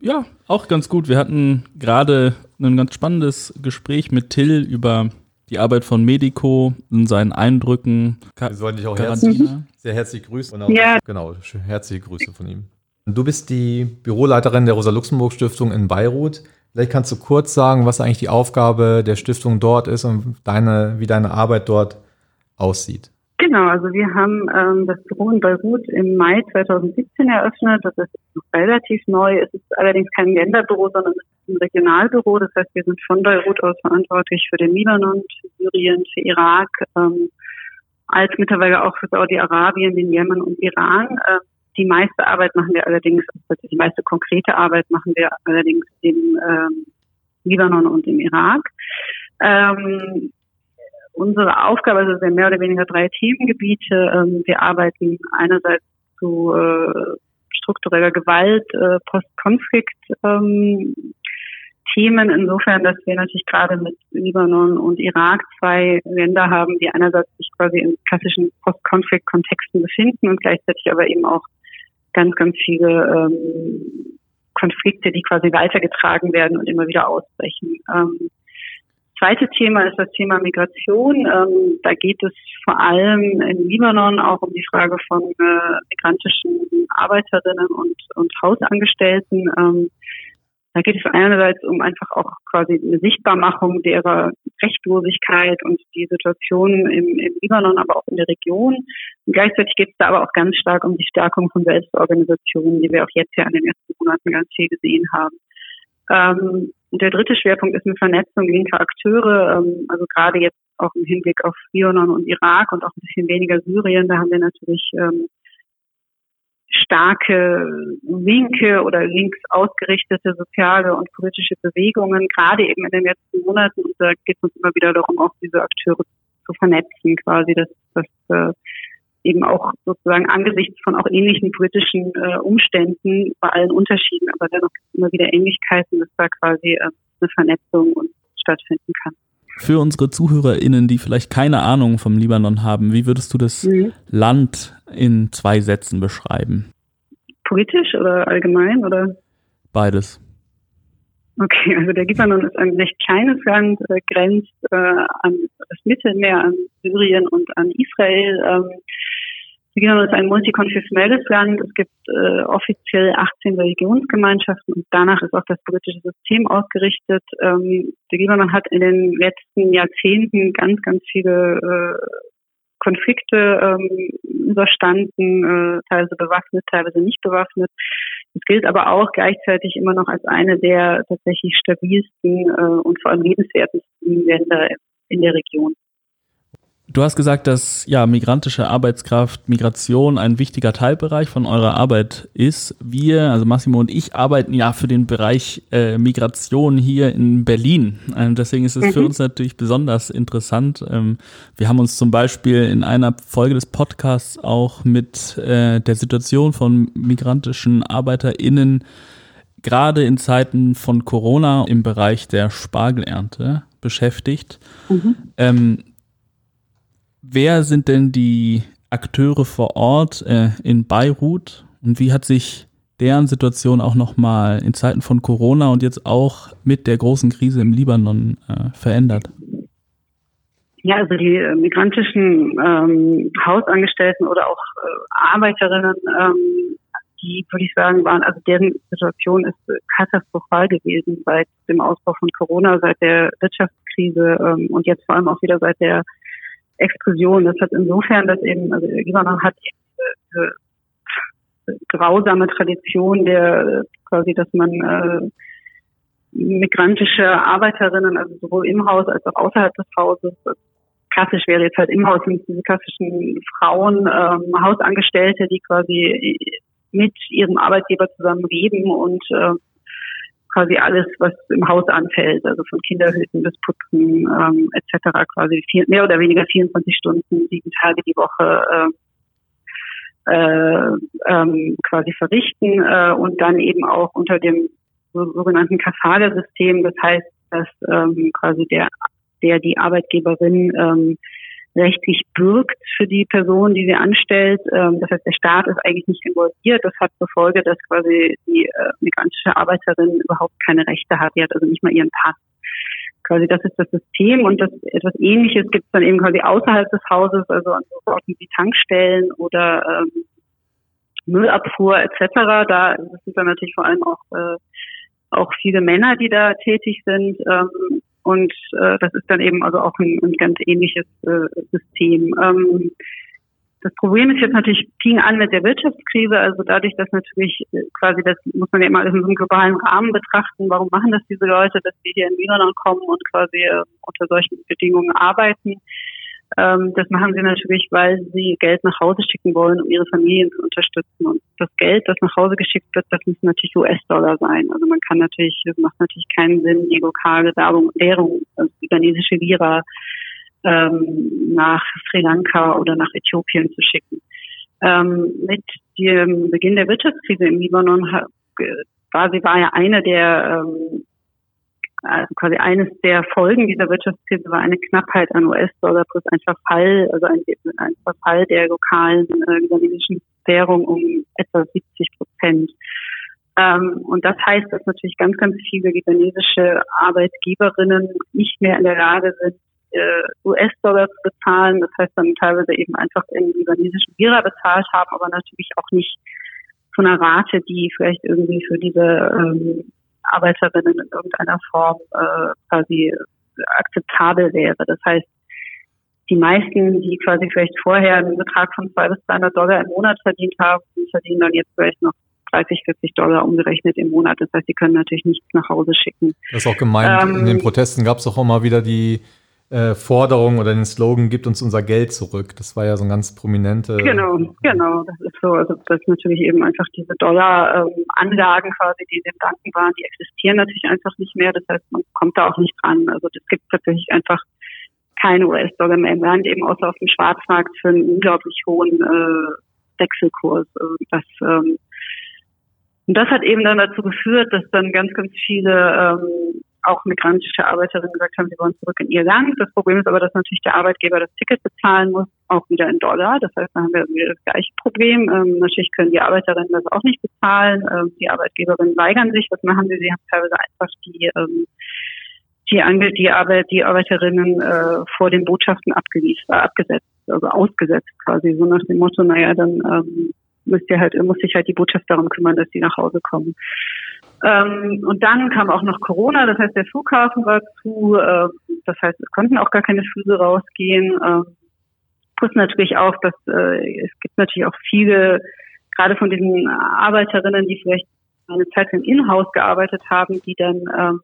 Ja, auch ganz gut. Wir hatten gerade ein ganz spannendes Gespräch mit Till über die Arbeit von Medico und seinen Eindrücken. Wir sollen dich auch herzlich, sehr herzlich grüßen. Auch, ja. Genau, herzliche Grüße von ihm. Du bist die Büroleiterin der Rosa-Luxemburg-Stiftung in Beirut. Vielleicht kannst du kurz sagen, was eigentlich die Aufgabe der Stiftung dort ist und deine, wie deine Arbeit dort aussieht. Genau, also wir haben ähm, das Büro in Beirut im Mai 2017 eröffnet. Das ist noch relativ neu. Es ist allerdings kein Länderbüro, sondern es ist ein Regionalbüro. Das heißt, wir sind von Beirut aus verantwortlich für den Libanon, für Syrien, für Irak, ähm, als mittlerweile auch für Saudi-Arabien, den Jemen und Iran. Äh, die meiste Arbeit machen wir allerdings, also die meiste konkrete Arbeit machen wir allerdings im ähm, Libanon und im Irak. Ähm, unsere Aufgabe, also sind mehr oder weniger drei Themengebiete. Ähm, wir arbeiten einerseits zu äh, struktureller Gewalt, äh, Postkonflikt, ähm, Themen insofern, dass wir natürlich gerade mit Libanon und Irak zwei Länder haben, die einerseits sich quasi in klassischen Post-Konflikt-Kontexten befinden und gleichzeitig aber eben auch ganz, ganz viele ähm, Konflikte, die quasi weitergetragen werden und immer wieder ausbrechen. Ähm, zweite Thema ist das Thema Migration. Ähm, da geht es vor allem in Libanon auch um die Frage von äh, migrantischen Arbeiterinnen und, und Hausangestellten. Ähm, da geht es einerseits um einfach auch quasi eine Sichtbarmachung derer Rechtlosigkeit und die Situation im, im Libanon, aber auch in der Region. Und gleichzeitig geht es da aber auch ganz stark um die Stärkung von Selbstorganisationen, die wir auch jetzt ja in den ersten Monaten ganz viel gesehen haben. Ähm, der dritte Schwerpunkt ist eine Vernetzung linker Akteure, ähm, also gerade jetzt auch im Hinblick auf Libanon und Irak und auch ein bisschen weniger Syrien. Da haben wir natürlich ähm, starke linke oder links ausgerichtete soziale und politische Bewegungen, gerade eben in den letzten Monaten. Und da geht es uns immer wieder darum, auch diese Akteure zu vernetzen, quasi, dass, dass äh, eben auch sozusagen angesichts von auch ähnlichen politischen äh, Umständen, bei allen Unterschieden, aber dennoch immer wieder Ähnlichkeiten, dass da quasi äh, eine Vernetzung stattfinden kann. Für unsere ZuhörerInnen, die vielleicht keine Ahnung vom Libanon haben, wie würdest du das mhm. Land in zwei Sätzen beschreiben? Politisch oder allgemein oder? Beides. Okay, also der Libanon ist ein recht kleines Land, äh, grenzt äh, an das Mittelmeer, an Syrien und an Israel. Ähm, Libanon ist ein multikonfessionelles Land. Es gibt äh, offiziell 18 Religionsgemeinschaften und danach ist auch das politische System ausgerichtet. Ähm, der Libanon hat in den letzten Jahrzehnten ganz, ganz viele äh, Konflikte ähm, überstanden, äh, teilweise bewaffnet, teilweise nicht bewaffnet. Es gilt aber auch gleichzeitig immer noch als eine der tatsächlich stabilsten äh, und vor allem lebenswertesten Länder in der Region. Du hast gesagt, dass ja migrantische Arbeitskraft, Migration ein wichtiger Teilbereich von eurer Arbeit ist. Wir, also Massimo und ich, arbeiten ja für den Bereich äh, Migration hier in Berlin. Ähm, deswegen ist es mhm. für uns natürlich besonders interessant. Ähm, wir haben uns zum Beispiel in einer Folge des Podcasts auch mit äh, der Situation von migrantischen ArbeiterInnen gerade in Zeiten von Corona im Bereich der Spargelernte beschäftigt. Mhm. Ähm, wer sind denn die Akteure vor Ort äh, in Beirut und wie hat sich deren Situation auch nochmal in Zeiten von Corona und jetzt auch mit der großen Krise im Libanon äh, verändert? Ja, also die äh, migrantischen ähm, Hausangestellten oder auch äh, Arbeiterinnen, ähm, die würde ich sagen, waren, also deren Situation ist katastrophal gewesen seit dem Ausbruch von Corona, seit der Wirtschaftskrise ähm, und jetzt vor allem auch wieder seit der Explosion. Das hat insofern, dass eben, also Libanon hat diese grausame Tradition der quasi, dass man äh, migrantische Arbeiterinnen, also sowohl im Haus als auch außerhalb des Hauses, klassisch wäre jetzt halt im Haus sind diese klassischen Frauen, ähm, Hausangestellte, die quasi mit ihrem Arbeitgeber zusammen leben und äh, quasi alles, was im Haus anfällt, also von Kinderhüten bis Putzen ähm, etc. quasi vier, mehr oder weniger 24 Stunden, sieben Tage die Woche äh, äh, ähm, quasi verrichten äh, und dann eben auch unter dem sogenannten Kafala-System, das heißt, dass ähm, quasi der der die Arbeitgeberin ähm, rechtlich bürgt für die Person, die sie anstellt. Ähm, das heißt, der Staat ist eigentlich nicht involviert. Das hat zur Folge, dass quasi die äh, migrantische Arbeiterin überhaupt keine Rechte hat. Die hat also nicht mal ihren Pass. Quasi das ist das System und das etwas Ähnliches gibt es dann eben quasi außerhalb des Hauses, also an so Orten wie Tankstellen oder ähm, Müllabfuhr etc. Da sind dann natürlich vor allem auch äh, auch viele Männer, die da tätig sind. Ähm, und äh, das ist dann eben also auch ein, ein ganz ähnliches äh, System. Ähm, das Problem ist jetzt natürlich, fing an mit der Wirtschaftskrise, also dadurch, dass natürlich äh, quasi, das muss man ja immer in so einem globalen Rahmen betrachten, warum machen das diese Leute, dass die hier in Libanon kommen und quasi äh, unter solchen Bedingungen arbeiten. Ähm, das machen sie natürlich, weil sie Geld nach Hause schicken wollen, um ihre Familien zu unterstützen. Und das Geld, das nach Hause geschickt wird, das müssen natürlich US-Dollar sein. Also man kann natürlich, es macht natürlich keinen Sinn, die lokale Währung, Währung also libanesische Lira, ähm, nach Sri Lanka oder nach Äthiopien zu schicken. Ähm, mit dem Beginn der Wirtschaftskrise im Libanon war sie war ja eine der ähm, also quasi eines der Folgen dieser Wirtschaftskrise war eine Knappheit an US-Dollar plus ein Verfall, also ein, ein Verfall der lokalen äh, libanesischen Währung um etwa 70 Prozent. Ähm, und das heißt, dass natürlich ganz, ganz viele libanesische Arbeitgeberinnen nicht mehr in der Lage sind, äh, US-Dollar zu bezahlen. Das heißt dann teilweise eben einfach in libanesischen Lira bezahlt haben, aber natürlich auch nicht von einer Rate, die vielleicht irgendwie für diese ähm, Arbeiterinnen in irgendeiner Form äh, quasi akzeptabel wäre. Das heißt, die meisten, die quasi vielleicht vorher einen Betrag von 200 bis 300 Dollar im Monat verdient haben, verdienen dann jetzt vielleicht noch 30, 40 Dollar umgerechnet im Monat. Das heißt, sie können natürlich nichts nach Hause schicken. Das ist auch gemeint. Ähm, in den Protesten gab es auch immer wieder die äh, Forderung oder den Slogan, gibt uns unser Geld zurück. Das war ja so ein ganz prominente. Genau, genau. Das ist so. Also das ist natürlich eben einfach diese Dollar-Anlagen ähm, quasi, die in den Banken waren, die existieren natürlich einfach nicht mehr. Das heißt, man kommt da auch nicht dran. Also das gibt tatsächlich einfach keine US-Dollar mehr im Land, eben außer auf dem Schwarzmarkt für einen unglaublich hohen äh, Wechselkurs. Das ähm, und das hat eben dann dazu geführt, dass dann ganz, ganz viele ähm, auch migrantische Arbeiterinnen gesagt haben, sie wollen zurück in ihr Land. Das Problem ist aber, dass natürlich der Arbeitgeber das Ticket bezahlen muss, auch wieder in Dollar. Das heißt, da haben wir wieder das gleiche Problem. Ähm, natürlich können die Arbeiterinnen das auch nicht bezahlen. Ähm, die Arbeitgeberinnen weigern sich. Was machen sie? Sie haben teilweise einfach die ähm, die, Ange die, Arbeit, die Arbeiterinnen äh, vor den Botschaften abgewiesen, äh, abgesetzt, also ausgesetzt quasi, so nach dem Motto, naja, dann ähm, müsst ihr halt, muss sich halt die Botschaft darum kümmern, dass die nach Hause kommen. Ähm, und dann kam auch noch Corona, das heißt, der Flughafen war zu, äh, das heißt, es konnten auch gar keine Flüge rausgehen. Äh, plus natürlich auch, dass äh, es gibt natürlich auch viele, gerade von diesen Arbeiterinnen, die vielleicht eine Zeit im Inhouse gearbeitet haben, die dann ähm,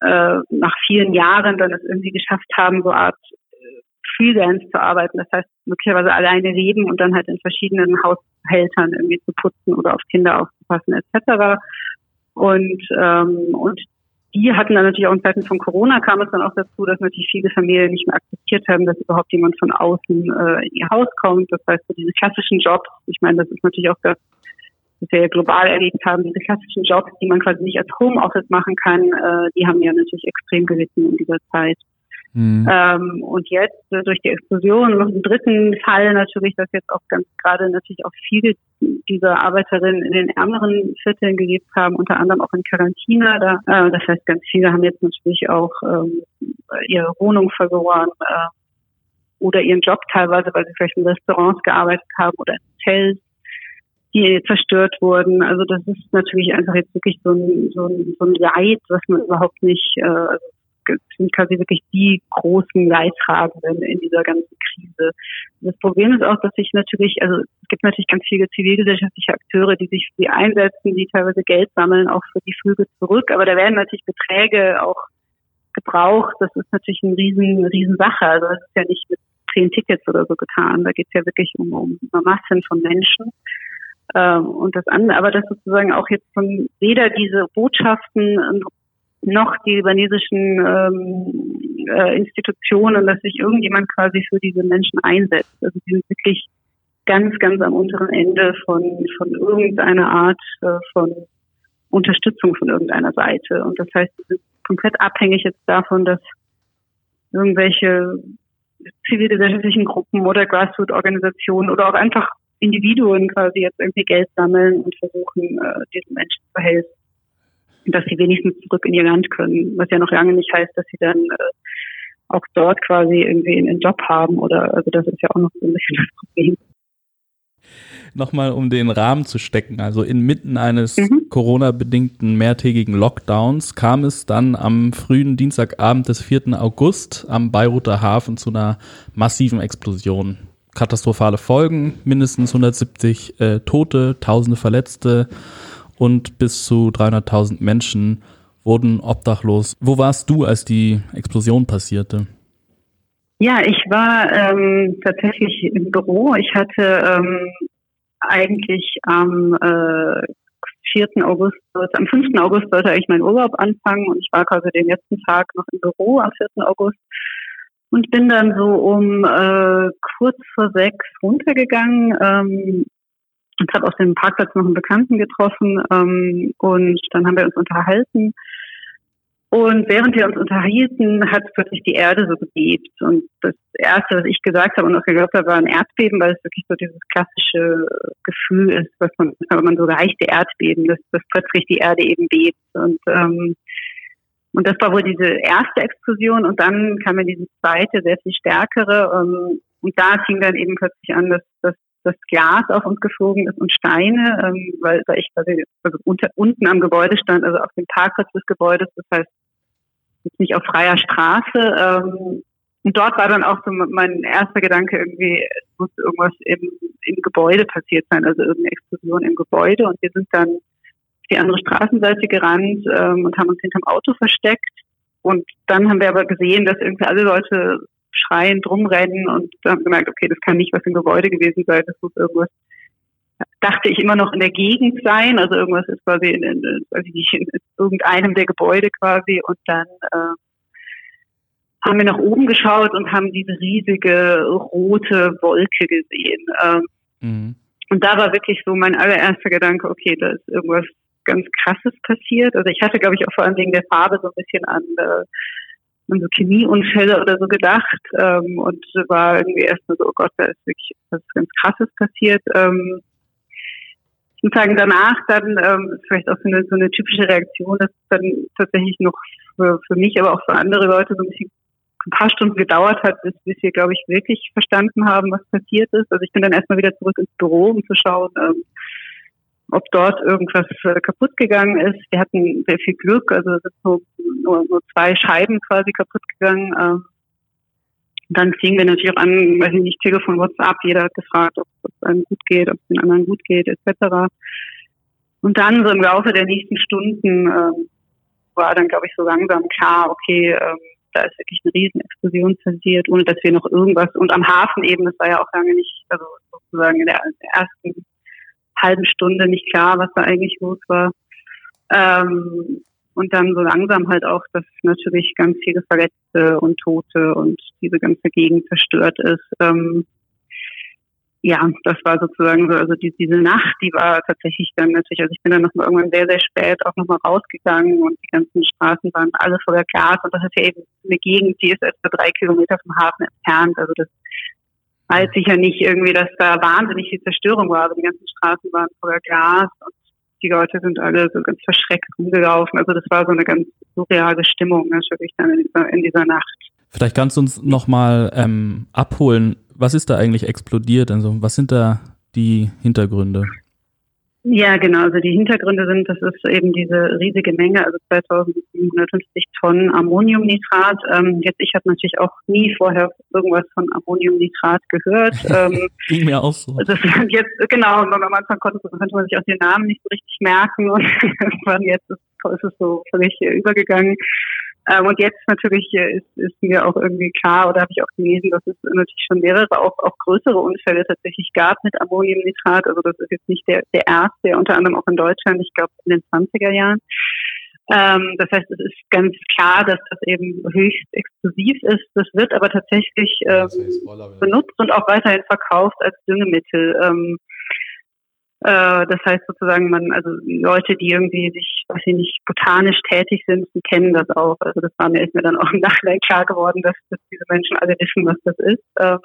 äh, nach vielen Jahren dann es irgendwie geschafft haben, so Art Freelance zu arbeiten. Das heißt, möglicherweise alleine leben und dann halt in verschiedenen Haushältern irgendwie zu putzen oder auf Kinder aufzupassen etc. Und, ähm, und die hatten dann natürlich auch in Zeiten von Corona kam es dann auch dazu, dass natürlich viele Familien nicht mehr akzeptiert haben, dass überhaupt jemand von außen äh, in ihr Haus kommt. Das heißt, so diese klassischen Jobs, ich meine, das ist natürlich auch das, was wir global erlebt haben, diese klassischen Jobs, die man quasi nicht als Homeoffice machen kann, äh, die haben ja natürlich extrem gelitten in dieser Zeit. Mhm. Ähm, und jetzt äh, durch die Explosion noch im dritten Fall natürlich, dass jetzt auch ganz gerade natürlich auch viele dieser Arbeiterinnen in den ärmeren Vierteln gelebt haben, unter anderem auch in Quarantäne. Da, äh, das heißt, ganz viele haben jetzt natürlich auch ähm, ihre Wohnung verloren äh, oder ihren Job teilweise, weil sie vielleicht in Restaurants gearbeitet haben oder in Hotels die zerstört wurden. Also das ist natürlich einfach jetzt wirklich so ein, so ein, so ein Leid, was man überhaupt nicht, äh, also sind quasi wirklich die großen Leidtragenden in dieser ganzen Krise. Das Problem ist auch, dass sich natürlich, also es gibt natürlich ganz viele zivilgesellschaftliche Akteure, die sich für die einsetzen, die teilweise Geld sammeln, auch für die Flüge zurück. Aber da werden natürlich Beträge auch gebraucht. Das ist natürlich eine riesen, riesen Sache. Also das ist ja nicht mit zehn Tickets oder so getan. Da geht es ja wirklich um, um Massen von Menschen. Ähm, und das andere, aber das sozusagen auch jetzt von weder diese Botschaften noch die libanesischen ähm, äh, Institutionen, dass sich irgendjemand quasi für diese Menschen einsetzt. Also die sind wirklich ganz, ganz am unteren Ende von, von irgendeiner Art äh, von Unterstützung von irgendeiner Seite. Und das heißt, sie sind komplett abhängig jetzt davon, dass irgendwelche zivilgesellschaftlichen Gruppen oder Grassroot-Organisationen oder auch einfach Individuen quasi jetzt irgendwie Geld sammeln und versuchen, äh, diesen Menschen zu helfen dass sie wenigstens zurück in ihr Land können, was ja noch lange nicht heißt, dass sie dann äh, auch dort quasi irgendwie einen Job haben oder also das ist ja auch noch so ein bisschen das Problem. Nochmal, um den Rahmen zu stecken, also inmitten eines mhm. Corona-bedingten mehrtägigen Lockdowns kam es dann am frühen Dienstagabend des 4. August am Beiruter Hafen zu einer massiven Explosion. Katastrophale Folgen, mindestens 170 äh, Tote, tausende Verletzte und bis zu 300.000 Menschen wurden obdachlos. Wo warst du, als die Explosion passierte? Ja, ich war ähm, tatsächlich im Büro. Ich hatte ähm, eigentlich am äh, 4. August, am 5. August sollte eigentlich mein Urlaub anfangen und ich war quasi den letzten Tag noch im Büro am 4. August und bin dann so um äh, kurz vor sechs runtergegangen ähm, habe auf dem Parkplatz noch einen Bekannten getroffen ähm, und dann haben wir uns unterhalten. Und während wir uns unterhielten, hat plötzlich die Erde so gebebt. Und das Erste, was ich gesagt habe und auch geglaubt habe, war ein Erdbeben, weil es wirklich so dieses klassische Gefühl ist, was man, wenn man so leichte Erdbeben, dass, dass plötzlich die Erde eben bebt. Und, ähm, und das war wohl diese erste Explosion. Und dann kam ja diese zweite, sehr viel stärkere. Ähm, und da fing dann eben plötzlich an, dass, dass dass Glas auf uns geflogen ist und Steine, ähm, weil da ich quasi also unter, unten am Gebäude stand, also auf dem Parkplatz des Gebäudes, das heißt jetzt nicht auf freier Straße. Ähm, und dort war dann auch so mein erster Gedanke irgendwie, es muss irgendwas im, im Gebäude passiert sein, also irgendeine Explosion im Gebäude. Und wir sind dann auf die andere Straßenseite gerannt ähm, und haben uns hinterm Auto versteckt. Und dann haben wir aber gesehen, dass irgendwie alle Leute schreiend rumrennen und haben gemerkt, okay, das kann nicht was im Gebäude gewesen sein, das muss irgendwas, dachte ich immer noch in der Gegend sein, also irgendwas ist quasi in, in, nicht, in irgendeinem der Gebäude quasi und dann äh, haben wir nach oben geschaut und haben diese riesige rote Wolke gesehen. Ähm, mhm. Und da war wirklich so mein allererster Gedanke, okay, da ist irgendwas ganz Krasses passiert. Also ich hatte, glaube ich, auch vor allem wegen der Farbe so ein bisschen an äh, an so Chemieunfälle oder so gedacht ähm, und war irgendwie erstmal so, oh Gott, da ist wirklich was ganz Krasses passiert. Ähm, ich muss sagen, danach dann ähm, vielleicht auch so eine, so eine typische Reaktion, dass es dann tatsächlich noch für, für mich, aber auch für andere Leute so ein bisschen ein paar Stunden gedauert hat, bis, bis wir, glaube ich, wirklich verstanden haben, was passiert ist. Also ich bin dann erstmal wieder zurück ins Büro, um zu schauen, ähm, ob dort irgendwas äh, kaputt gegangen ist. Wir hatten sehr viel Glück, also es sind so, nur, nur zwei Scheiben quasi kaputt gegangen. Ähm, dann fingen wir natürlich auch an, weiß ich nicht, Telefon, WhatsApp, jeder hat gefragt, ob es einem gut geht, ob es den anderen gut geht, etc. Und dann so im Laufe der nächsten Stunden ähm, war dann, glaube ich, so langsam klar, okay, ähm, da ist wirklich eine Riesenexplosion passiert, ohne dass wir noch irgendwas, und am Hafen eben, das war ja auch lange nicht, also sozusagen in der ersten halben Stunde nicht klar, was da eigentlich los war. Ähm, und dann so langsam halt auch, dass natürlich ganz viele Verletzte und Tote und diese ganze Gegend zerstört ist. Ähm, ja, das war sozusagen so, also die, diese Nacht, die war tatsächlich dann natürlich, also ich bin dann noch mal irgendwann sehr, sehr spät auch nochmal rausgegangen und die ganzen Straßen waren alle voller Glas und das ist ja eben eine Gegend, die ist etwa drei Kilometer vom Hafen entfernt, also das weiß sicher nicht irgendwie, dass da wahnsinnig viel Zerstörung war, aber die ganzen Straßen waren voller Glas und die Leute sind alle so ganz verschreckt rumgelaufen. Also das war so eine ganz surreale Stimmung natürlich dann in dieser, in dieser Nacht. Vielleicht kannst du uns nochmal ähm, abholen, was ist da eigentlich explodiert? Also was sind da die Hintergründe? Ja, genau. Also die Hintergründe sind, das ist eben diese riesige Menge, also 2750 Tonnen Ammoniumnitrat. Ähm, jetzt, ich habe natürlich auch nie vorher irgendwas von Ammoniumnitrat gehört. Ähm, Ging mir auch so. Das sind jetzt, genau, am Anfang konnte, konnte man sich auch den Namen nicht so richtig merken und irgendwann jetzt ist, ist es so völlig übergegangen. Ähm, und jetzt natürlich ist, ist mir auch irgendwie klar oder habe ich auch gelesen, dass es natürlich schon mehrere, auch, auch größere Unfälle tatsächlich gab mit Ammoniumnitrat. Also das ist jetzt nicht der, der erste, unter anderem auch in Deutschland, ich glaube in den 20er Jahren. Ähm, das heißt, es ist ganz klar, dass das eben höchst explosiv ist. Das wird aber tatsächlich ähm, benutzt und auch weiterhin verkauft als Düngemittel. Ähm, äh, das heißt sozusagen, man, also Leute, die irgendwie sich, weiß ich nicht, botanisch tätig sind, die kennen das auch. Also das war mir, ist mir dann auch im Nachhinein klar geworden, dass, dass diese Menschen alle wissen, was das ist. Ähm,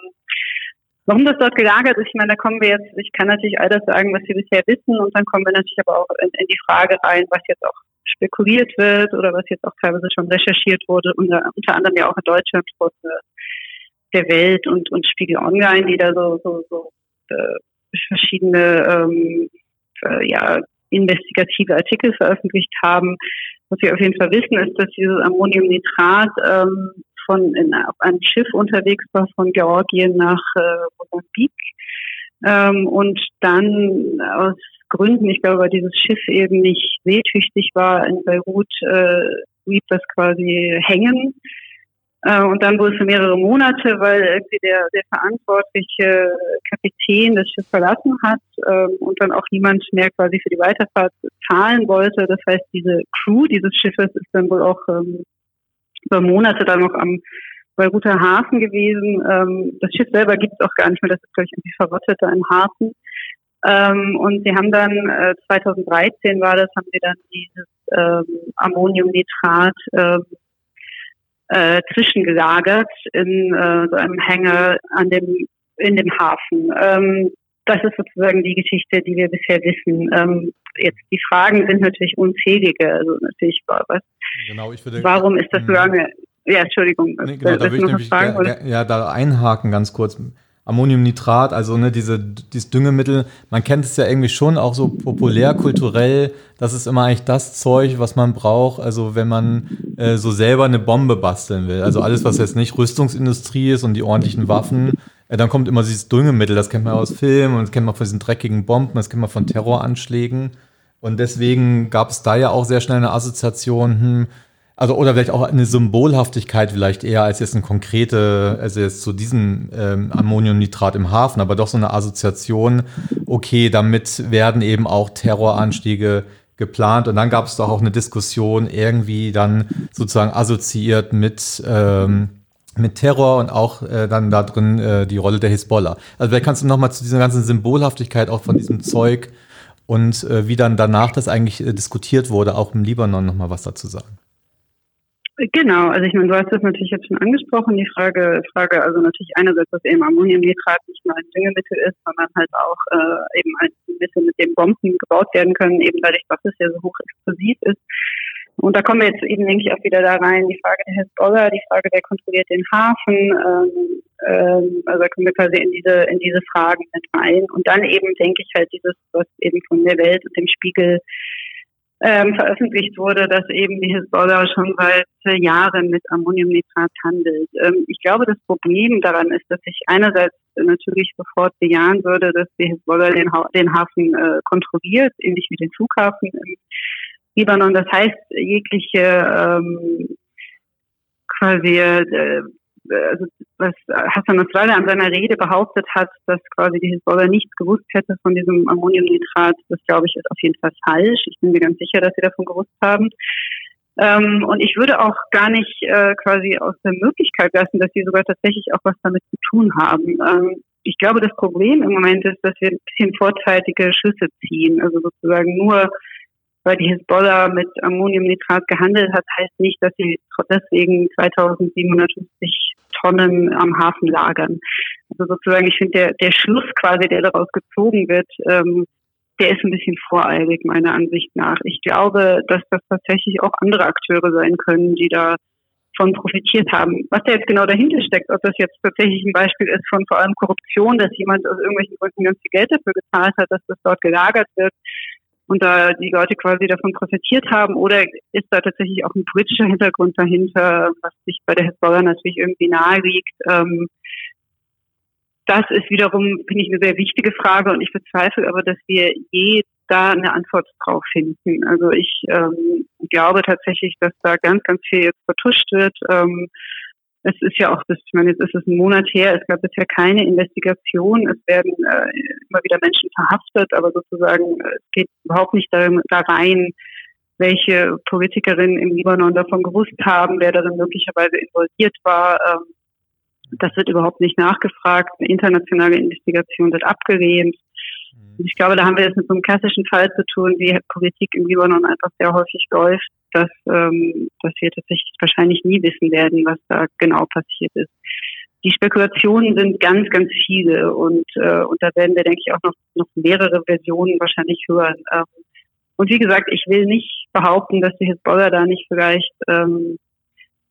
warum das dort gelagert ist, ich meine, da kommen wir jetzt, ich kann natürlich all das sagen, was wir bisher wissen, und dann kommen wir natürlich aber auch in, in die Frage rein, was jetzt auch spekuliert wird oder was jetzt auch teilweise schon recherchiert wurde, unter, unter anderem ja auch in Deutschland der Welt und, und Spiegel Online, die da so, so, so äh, verschiedene ähm, äh, ja, investigative Artikel veröffentlicht haben. Was wir auf jeden Fall wissen, ist, dass dieses Ammoniumnitrat ähm, von in, auf einem Schiff unterwegs war von Georgien nach äh, Mosambik ähm, und dann aus Gründen, ich glaube, weil dieses Schiff eben nicht seetüchtig war, in Beirut äh, blieb das quasi hängen und dann wohl für mehrere Monate, weil irgendwie der, der verantwortliche Kapitän das Schiff verlassen hat ähm, und dann auch niemand mehr quasi für die Weiterfahrt zahlen wollte. Das heißt, diese Crew dieses Schiffes ist dann wohl auch ähm, über Monate dann noch am Beiruter Hafen gewesen. Ähm, das Schiff selber gibt es auch gar nicht mehr, das ist, glaube ich, irgendwie verrottet da im Hafen. Und sie haben dann, äh, 2013 war das, haben sie dann dieses Ammoniumnitrat äh, zwischengelagert in äh, so einem Hänger an dem, in dem Hafen. Ähm, das ist sozusagen die Geschichte, die wir bisher wissen. Ähm, jetzt die Fragen sind natürlich unzählige. Also natürlich, was, genau, ich würde, warum ist das so lange? Ja, Entschuldigung. Nee, genau, da würde ich nämlich, fragen, ja, ja, da einhaken ganz kurz. Ammoniumnitrat, also ne, diese, dieses Düngemittel, man kennt es ja irgendwie schon auch so populär, kulturell, das ist immer eigentlich das Zeug, was man braucht, also wenn man äh, so selber eine Bombe basteln will. Also alles, was jetzt nicht Rüstungsindustrie ist und die ordentlichen Waffen, äh, dann kommt immer dieses Düngemittel, das kennt man aus Filmen und das kennt man von diesen dreckigen Bomben, das kennt man von Terroranschlägen. Und deswegen gab es da ja auch sehr schnell eine Assoziation, hm, also oder vielleicht auch eine Symbolhaftigkeit vielleicht eher als jetzt eine konkrete, also jetzt zu diesem ähm, Ammoniumnitrat im Hafen, aber doch so eine Assoziation, okay, damit werden eben auch Terroranstiege geplant und dann gab es doch auch eine Diskussion irgendwie dann sozusagen assoziiert mit ähm, mit Terror und auch äh, dann da drin äh, die Rolle der Hisbollah. Also vielleicht kannst du noch mal zu dieser ganzen Symbolhaftigkeit auch von diesem Zeug und äh, wie dann danach das eigentlich äh, diskutiert wurde, auch im Libanon noch mal was dazu sagen. Genau, also ich meine, du hast das natürlich jetzt schon angesprochen, die Frage, Frage, also natürlich einerseits, dass eben Ammoniumnitrat nicht nur ein Düngemittel ist, sondern halt auch äh, eben ein Mittel, mit dem Bomben gebaut werden können, eben dadurch, dass es ja so hochexplosiv ist. Und da kommen wir jetzt eben, denke ich, auch wieder da rein, die Frage der Hezbollah, die Frage, wer kontrolliert den Hafen, ähm, ähm, also da kommen wir quasi in diese, in diese Fragen mit rein. Und dann eben, denke ich, halt dieses, was eben von der Welt und dem Spiegel ähm, veröffentlicht wurde, dass eben die Hisbollah schon seit Jahren mit Ammoniumnitrat handelt. Ähm, ich glaube, das Problem daran ist, dass ich einerseits natürlich sofort bejahen würde, dass die Hisbollah den, ha den Hafen äh, kontrolliert, ähnlich wie den Flughafen im Libanon. Das heißt, jegliche ähm, quasi äh, also was Hassan Nasrallah an seiner Rede behauptet hat, dass quasi die Hisbollah nichts gewusst hätte von diesem Ammoniumnitrat, das glaube ich ist auf jeden Fall falsch. Ich bin mir ganz sicher, dass sie davon gewusst haben. Ähm, und ich würde auch gar nicht äh, quasi aus der Möglichkeit lassen, dass sie sogar tatsächlich auch was damit zu tun haben. Ähm, ich glaube, das Problem im Moment ist, dass wir ein bisschen vorzeitige Schlüsse ziehen. Also sozusagen nur weil die Hisbollah mit Ammoniumnitrat gehandelt hat, heißt nicht, dass sie deswegen 2750 Tonnen am Hafen lagern. Also sozusagen, ich finde, der, der Schluss quasi, der daraus gezogen wird, ähm, der ist ein bisschen voreilig, meiner Ansicht nach. Ich glaube, dass das tatsächlich auch andere Akteure sein können, die da von profitiert haben. Was da jetzt genau dahinter steckt, ob das jetzt tatsächlich ein Beispiel ist von vor allem Korruption, dass jemand aus irgendwelchen Gründen ganz viel Geld dafür gezahlt hat, dass das dort gelagert wird, und da die Leute quasi davon profitiert haben oder ist da tatsächlich auch ein politischer Hintergrund dahinter, was sich bei der Hezbollah natürlich irgendwie nahe liegt. Ähm, das ist wiederum, finde ich, eine sehr wichtige Frage und ich bezweifle aber, dass wir je da eine Antwort drauf finden. Also ich ähm, glaube tatsächlich, dass da ganz, ganz viel jetzt vertuscht wird. Ähm, es ist ja auch, das, ich meine, jetzt ist es ein Monat her, es gab bisher keine Investigation, es werden äh, immer wieder Menschen verhaftet, aber sozusagen äh, es geht überhaupt nicht da, da rein, welche Politikerinnen im Libanon davon gewusst haben, wer darin möglicherweise involviert war. Ähm, das wird überhaupt nicht nachgefragt. Eine internationale Investigation wird abgelehnt. Und ich glaube, da haben wir jetzt mit so einem klassischen Fall zu tun, wie Politik im Libanon einfach sehr häufig läuft, dass, ähm, dass wir tatsächlich wahrscheinlich nie wissen werden, was da genau passiert ist. Die Spekulationen sind ganz, ganz viele und, äh, und da werden wir, denke ich, auch noch, noch mehrere Versionen wahrscheinlich hören. Ähm, und wie gesagt, ich will nicht behaupten, dass die Hezbollah da nicht vielleicht ähm,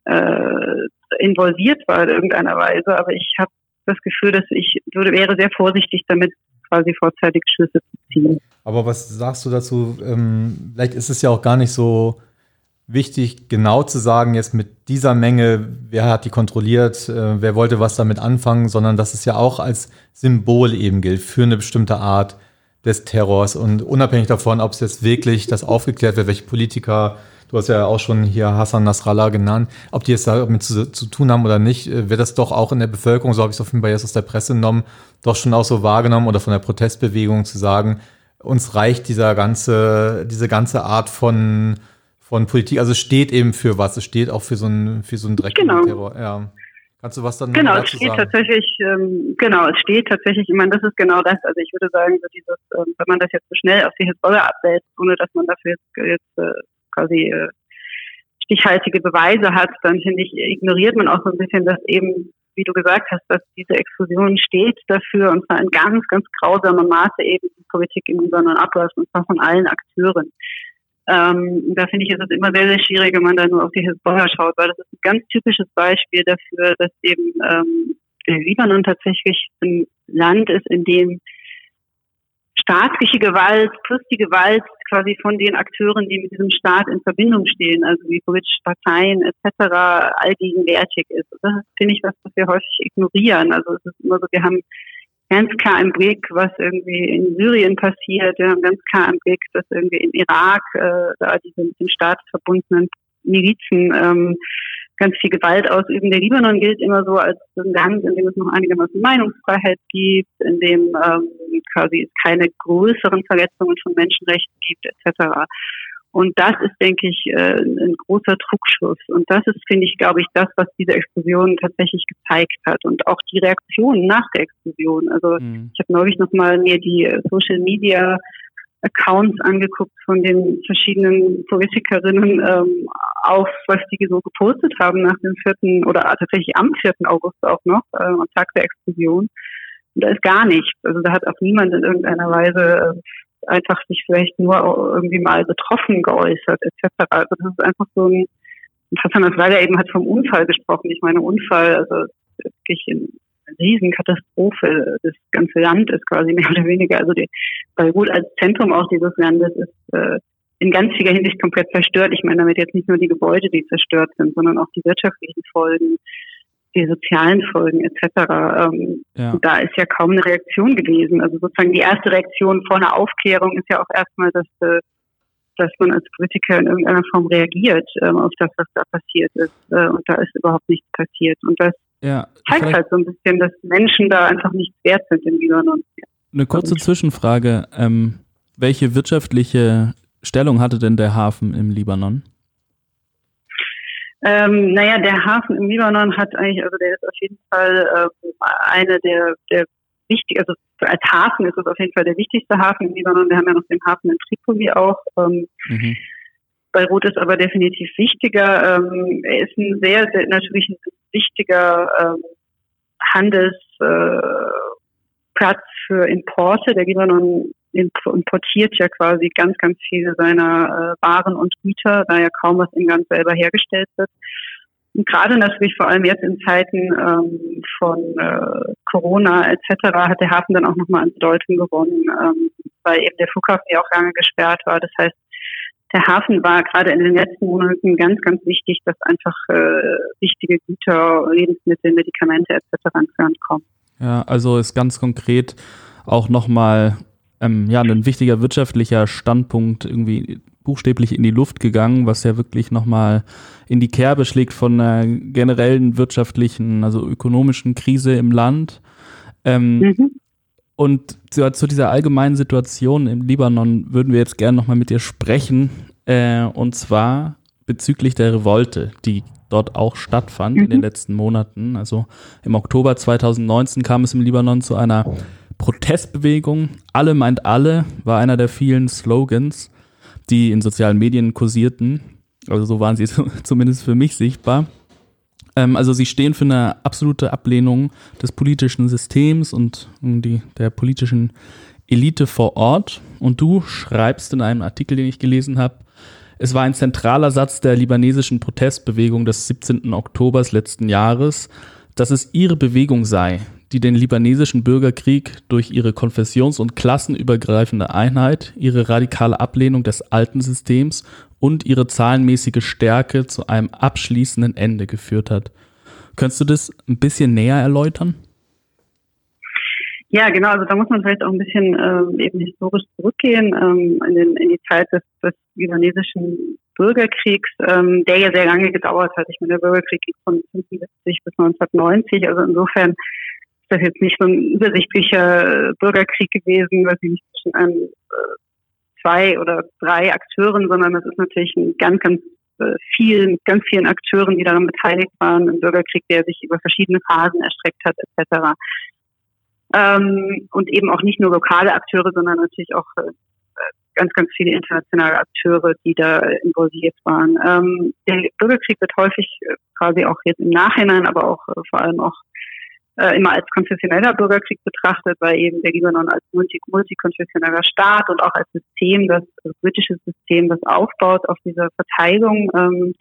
äh, involviert war in irgendeiner Weise, aber ich habe das Gefühl, dass ich würde, wäre sehr vorsichtig damit, quasi vorzeitig Schlüsse zu ziehen. Aber was sagst du dazu? Ähm, vielleicht ist es ja auch gar nicht so wichtig, genau zu sagen, jetzt mit dieser Menge, wer hat die kontrolliert, äh, wer wollte was damit anfangen, sondern dass es ja auch als Symbol eben gilt für eine bestimmte Art des Terrors. Und unabhängig davon, ob es jetzt wirklich das aufgeklärt wird, welche Politiker, du hast ja auch schon hier Hassan Nasrallah genannt, ob die jetzt damit zu, zu tun haben oder nicht, äh, wird das doch auch in der Bevölkerung, so habe ich es auf jeden Fall jetzt aus der Presse genommen, doch schon auch so wahrgenommen oder von der Protestbewegung zu sagen, uns reicht dieser ganze, diese ganze Art von von Politik. Also es steht eben für was. Es steht auch für so einen, für so einen dreckigen genau. Terror. Ja. Kannst du was dann Genau, es steht sagen? tatsächlich, ähm, genau, es steht tatsächlich, ich meine, das ist genau das. Also ich würde sagen, so dieses, ähm, wenn man das jetzt so schnell auf die Hisbollah abwälzt, ohne dass man dafür jetzt, jetzt äh, quasi äh, stichhaltige Beweise hat, dann finde ich, ignoriert man auch so ein bisschen, dass eben, wie du gesagt hast, dass diese Explosion steht dafür und zwar in ganz, ganz grausamem Maße eben die Politik im Libanon abläuft und zwar von allen Akteuren. Ähm, da finde ich, ist es immer sehr, sehr schwierig, wenn man da nur auf die Hisbollah schaut, weil das ist ein ganz typisches Beispiel dafür, dass eben ähm, der Libanon tatsächlich ein Land ist, in dem staatliche Gewalt plus die Gewalt quasi von den Akteuren, die mit diesem Staat in Verbindung stehen, also wie politische Parteien etc., allgegenwärtig ist. das finde ich, was, was wir häufig ignorieren. Also es ist immer so, wir haben ganz klar im Blick, was irgendwie in Syrien passiert. Wir haben ganz klar im Blick, dass irgendwie im Irak äh, da diese mit dem Staat verbundenen Milizen ähm, ganz viel Gewalt ausüben. Der Libanon gilt immer so als ein Land, in dem es noch einigermaßen Meinungsfreiheit gibt, in dem ähm, quasi es keine größeren Verletzungen von Menschenrechten gibt, etc. Und das ist, denke ich, äh, ein großer Trugschluss. Und das ist, finde ich, glaube ich, das, was diese Explosion tatsächlich gezeigt hat. Und auch die Reaktion nach der Explosion. Also mhm. ich habe neulich nochmal mir die Social Media Accounts angeguckt von den verschiedenen Politikerinnen ähm, auf, was die so gepostet haben nach dem 4. oder tatsächlich am 4. August auch noch, äh, am Tag der Explosion. Und da ist gar nichts. Also da hat auch niemand in irgendeiner Weise äh, einfach sich vielleicht nur irgendwie mal betroffen geäußert, etc. Also das ist einfach so ein, Hassan Asweiler eben hat vom Unfall gesprochen. Ich meine, Unfall, also wirklich in Riesenkatastrophe. Das ganze Land ist quasi mehr oder weniger, also die Beirut als Zentrum auch dieses Landes ist äh, in ganz vieler Hinsicht komplett zerstört. Ich meine damit jetzt nicht nur die Gebäude, die zerstört sind, sondern auch die wirtschaftlichen Folgen, die sozialen Folgen etc. Ähm, ja. Da ist ja kaum eine Reaktion gewesen. Also sozusagen die erste Reaktion vor einer Aufklärung ist ja auch erstmal, dass äh, dass man als Politiker in irgendeiner Form reagiert ähm, auf das, was da passiert ist. Äh, und da ist überhaupt nichts passiert. Und das ja, zeigt halt so ein bisschen, dass Menschen da einfach nicht wert sind im Libanon. Eine kurze Zwischenfrage. Ähm, welche wirtschaftliche Stellung hatte denn der Hafen im Libanon? Ähm, naja, der Hafen im Libanon hat eigentlich, also der ist auf jeden Fall äh, eine der, der wichtig, also als Hafen ist es auf jeden Fall der wichtigste Hafen im Libanon. Wir haben ja noch den Hafen in Tripoli auch. Ähm, mhm. Beirut ist aber definitiv wichtiger. Ähm, er ist ein sehr, sehr natürlich ein wichtiger ähm, Handelsplatz äh, für Importe. Der Libanon importiert ja quasi ganz, ganz viele seiner äh, Waren und Güter, da ja kaum was in ganz selber hergestellt wird. Und gerade natürlich vor allem jetzt in Zeiten ähm, von äh, Corona etc. hat der Hafen dann auch nochmal an Bedeutung gewonnen, ähm, weil eben der Flughafen ja auch lange gesperrt war. Das heißt, der Hafen war gerade in den letzten Monaten ganz, ganz wichtig, dass einfach äh, wichtige Güter, Lebensmittel, Medikamente etc. ins Land kommen. Ja, also ist ganz konkret auch nochmal ähm, ja, ein wichtiger wirtschaftlicher Standpunkt irgendwie buchstäblich in die Luft gegangen, was ja wirklich nochmal in die Kerbe schlägt von einer generellen wirtschaftlichen, also ökonomischen Krise im Land. Ähm, mhm. Und zu, zu, dieser allgemeinen Situation im Libanon würden wir jetzt gerne nochmal mit dir sprechen. Äh, und zwar bezüglich der Revolte, die dort auch stattfand mhm. in den mhm. letzten Monaten. Also im Oktober 2019 kam es im Libanon zu einer Protestbewegung. Alle meint alle war einer der vielen Slogans, die in sozialen Medien kursierten. Also so waren sie zumindest für mich sichtbar. Ähm, also sie stehen für eine absolute Ablehnung des politischen Systems und die, der politischen Elite vor Ort. Und du schreibst in einem Artikel, den ich gelesen habe, es war ein zentraler Satz der libanesischen Protestbewegung des 17. Oktobers letzten Jahres, dass es ihre Bewegung sei, die den libanesischen Bürgerkrieg durch ihre konfessions- und klassenübergreifende Einheit, ihre radikale Ablehnung des alten Systems und ihre zahlenmäßige Stärke zu einem abschließenden Ende geführt hat. Könntest du das ein bisschen näher erläutern? Ja, genau. Also da muss man vielleicht auch ein bisschen ähm, eben historisch zurückgehen ähm, in, den, in die Zeit des, des libanesischen Bürgerkriegs, ähm, der ja sehr lange gedauert hat. Ich meine, der Bürgerkrieg ging von 1975 bis 1990. Also insofern ist das jetzt nicht so ein übersichtlicher Bürgerkrieg gewesen, was nicht zwischen einem äh, zwei oder drei Akteuren, sondern es ist natürlich ein ganz, ganz äh, viel, mit ganz vielen Akteuren, die daran beteiligt waren, ein Bürgerkrieg, der sich über verschiedene Phasen erstreckt hat, etc. Ähm, und eben auch nicht nur lokale Akteure, sondern natürlich auch äh, ganz, ganz viele internationale Akteure, die da involviert waren. Ähm, der Bürgerkrieg wird häufig äh, quasi auch jetzt im Nachhinein, aber auch äh, vor allem auch äh, immer als konfessioneller Bürgerkrieg betrachtet, weil eben der Libanon als multi multikonfessioneller Staat und auch als System, das also britisches System, das aufbaut auf dieser Verteilung ähm,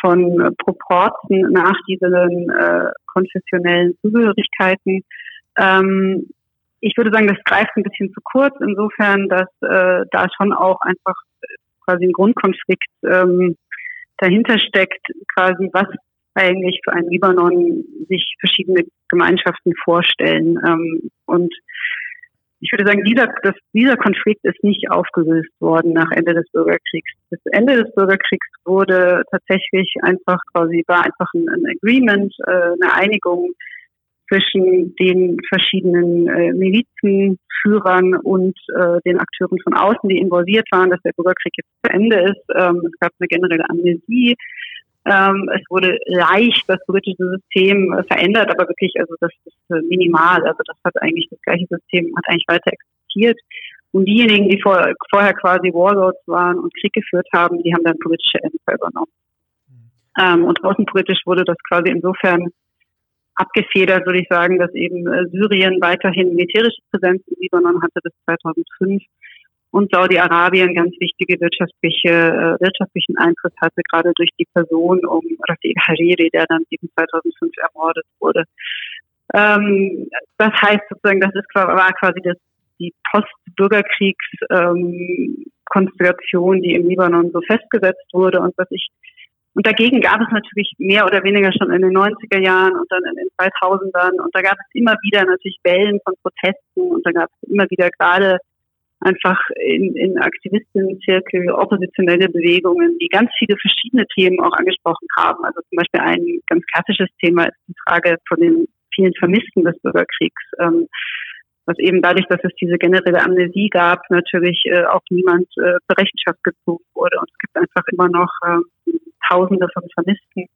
von Proporten nach diesen äh, konfessionellen Zugehörigkeiten. Ähm, ich würde sagen, das greift ein bisschen zu kurz, insofern, dass äh, da schon auch einfach quasi ein Grundkonflikt ähm, dahinter steckt, quasi was eigentlich für einen Libanon sich verschiedene Gemeinschaften vorstellen. Ähm, und ich würde sagen, dieser, das, dieser Konflikt ist nicht aufgelöst worden nach Ende des Bürgerkriegs. Das Ende des Bürgerkriegs wurde tatsächlich einfach quasi, war einfach ein, ein Agreement, äh, eine Einigung zwischen den verschiedenen äh, Milizenführern und äh, den Akteuren von außen, die involviert waren, dass der Bürgerkrieg jetzt zu Ende ist. Ähm, es gab eine generelle Amnesie. Ähm, es wurde leicht das politische System äh, verändert, aber wirklich, also das ist äh, minimal. Also das hat eigentlich das gleiche System, hat eigentlich weiter existiert. Und diejenigen, die vor, vorher quasi Warlords waren und Krieg geführt haben, die haben dann politische Ämter übernommen. Mhm. Ähm, und außenpolitisch wurde das quasi insofern abgefedert, würde ich sagen, dass eben äh, Syrien weiterhin militärische Präsenz im Libanon hatte bis 2005 und Saudi-Arabien ganz wichtige wirtschaftliche, äh, wirtschaftlichen Einfluss hatte, gerade durch die Person um Rafiq Hariri, der dann eben 2005 ermordet wurde. Ähm, das heißt sozusagen, das ist, war quasi das, die Post-Bürgerkriegs-Konstellation, ähm, die im Libanon so festgesetzt wurde und was ich und dagegen gab es natürlich mehr oder weniger schon in den 90er Jahren und dann in den 2000ern. Und da gab es immer wieder natürlich Wellen von Protesten und da gab es immer wieder gerade einfach in, in Aktivistinnenzirkel oppositionelle Bewegungen, die ganz viele verschiedene Themen auch angesprochen haben. Also zum Beispiel ein ganz klassisches Thema ist die Frage von den vielen Vermissten des Bürgerkriegs. Ähm, was eben dadurch, dass es diese generelle Amnesie gab, natürlich äh, auch niemand äh, zur Rechenschaft gezogen wurde. Und es gibt einfach immer noch äh, Tausende von Vermissten,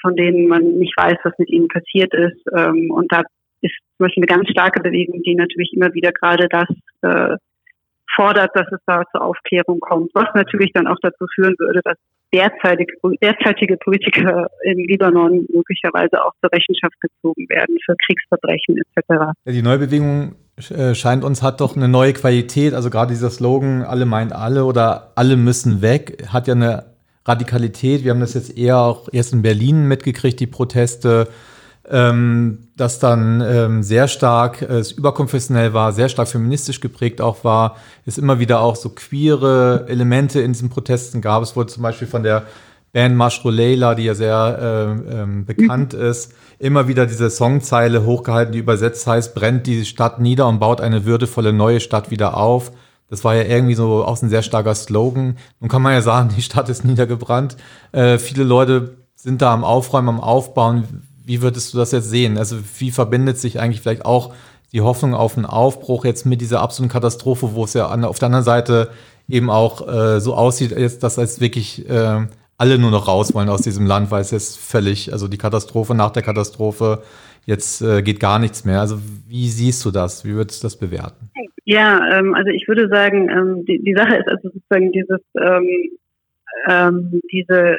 von denen man nicht weiß, was mit ihnen passiert ist. Ähm, und da ist zum Beispiel eine ganz starke Bewegung, die natürlich immer wieder gerade das äh, fordert, dass es da zur Aufklärung kommt, was natürlich dann auch dazu führen würde, dass derzeitige, derzeitige Politiker im Libanon möglicherweise auch zur Rechenschaft gezogen werden für Kriegsverbrechen etc. Die neue Bewegung äh, scheint uns hat doch eine neue Qualität. Also gerade dieser Slogan, alle meint alle oder alle müssen weg, hat ja eine Radikalität. Wir haben das jetzt eher auch erst in Berlin mitgekriegt, die Proteste, ähm, das dann ähm, sehr stark äh, überkonfessionell war, sehr stark feministisch geprägt auch war, es immer wieder auch so queere Elemente in diesen Protesten gab. Es wurde zum Beispiel von der Band Mashro Leila, die ja sehr äh, ähm, bekannt mhm. ist, immer wieder diese Songzeile hochgehalten, die übersetzt heißt, brennt die Stadt nieder und baut eine würdevolle neue Stadt wieder auf. Das war ja irgendwie so auch ein sehr starker Slogan. Nun kann man ja sagen, die Stadt ist niedergebrannt. Äh, viele Leute sind da am Aufräumen, am Aufbauen. Wie würdest du das jetzt sehen? Also wie verbindet sich eigentlich vielleicht auch die Hoffnung auf einen Aufbruch jetzt mit dieser absoluten Katastrophe, wo es ja an, auf der anderen Seite eben auch äh, so aussieht, dass es wirklich äh, alle nur noch raus wollen aus diesem Land, weil es jetzt völlig, also die Katastrophe nach der Katastrophe, jetzt äh, geht gar nichts mehr. Also wie siehst du das? Wie würdest du das bewerten? Ja, ähm, also ich würde sagen, ähm, die, die Sache ist also sozusagen dieses, ähm, ähm, diese,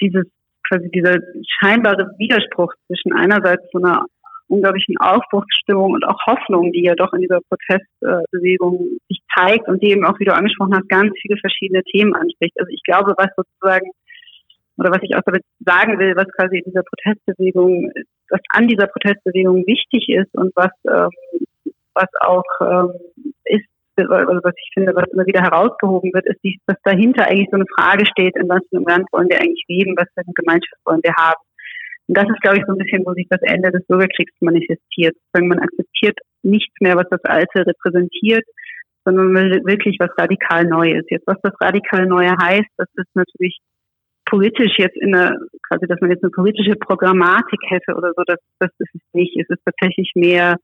dieses, quasi dieser scheinbare Widerspruch zwischen einerseits so einer unglaublichen Aufbruchsstimmung und auch Hoffnung, die ja doch in dieser Protestbewegung sich zeigt und die eben auch, wie du angesprochen hast, ganz viele verschiedene Themen anspricht. Also ich glaube, was sozusagen oder was ich auch damit sagen will, was quasi in dieser Protestbewegung, was an dieser Protestbewegung wichtig ist und was ähm, was auch ähm, ist, also was ich finde, was immer wieder herausgehoben wird, ist, die, dass dahinter eigentlich so eine Frage steht, in was für einem Land wollen wir eigentlich leben, was für eine Gemeinschaft wollen wir haben. Und das ist, glaube ich, so ein bisschen, wo sich das Ende des Bürgerkriegs manifestiert. Man akzeptiert nichts mehr, was das Alte repräsentiert, sondern man will wirklich was radikal Neues. Jetzt, was das radikal Neue heißt, das ist natürlich politisch jetzt in der, quasi, dass man jetzt eine politische Programmatik hätte oder so, das, das ist es nicht. Es ist tatsächlich mehr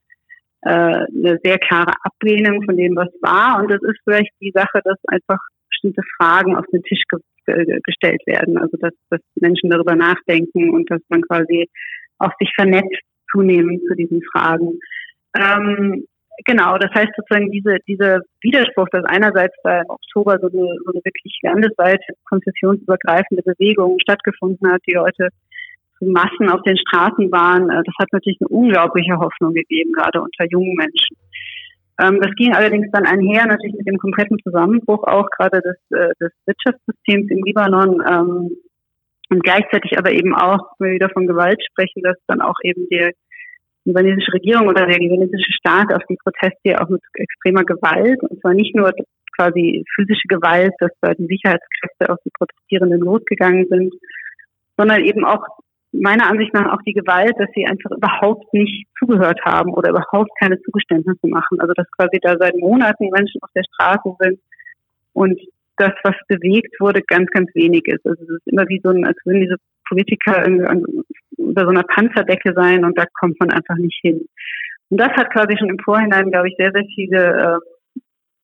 äh, eine sehr klare Ablehnung von dem, was war. Und das ist vielleicht die Sache, dass einfach bestimmte Fragen auf den Tisch ge ge gestellt werden. Also dass, dass Menschen darüber nachdenken und dass man quasi auch sich vernetzt zunehmend zu diesen Fragen. Ähm, genau, das heißt sozusagen diese, dieser Widerspruch, dass einerseits da im Oktober so eine, so eine wirklich landesweite konfessionsübergreifende Bewegung stattgefunden hat, die Leute Massen auf den Straßen waren, äh, das hat natürlich eine unglaubliche Hoffnung gegeben, gerade unter jungen Menschen. Ähm, das ging allerdings dann einher natürlich mit dem kompletten Zusammenbruch auch gerade des, äh, des Wirtschaftssystems im Libanon. Ähm, Und gleichzeitig aber eben auch, wenn wir wieder von Gewalt sprechen, dass dann auch eben die libanesische Regierung oder der libanesische Staat auf die Proteste auch mit extremer Gewalt, und zwar nicht nur quasi physische Gewalt, dass da die Sicherheitskräfte auf die Protestierenden losgegangen sind, sondern eben auch meiner Ansicht nach auch die Gewalt, dass sie einfach überhaupt nicht zugehört haben oder überhaupt keine Zugeständnisse machen. Also dass quasi da seit Monaten Menschen auf der Straße sind und das, was bewegt wurde, ganz, ganz wenig ist. Also es ist immer wie so ein, als würden diese Politiker unter so einer Panzerdecke sein und da kommt man einfach nicht hin. Und das hat quasi schon im Vorhinein, glaube ich, sehr, sehr viele äh,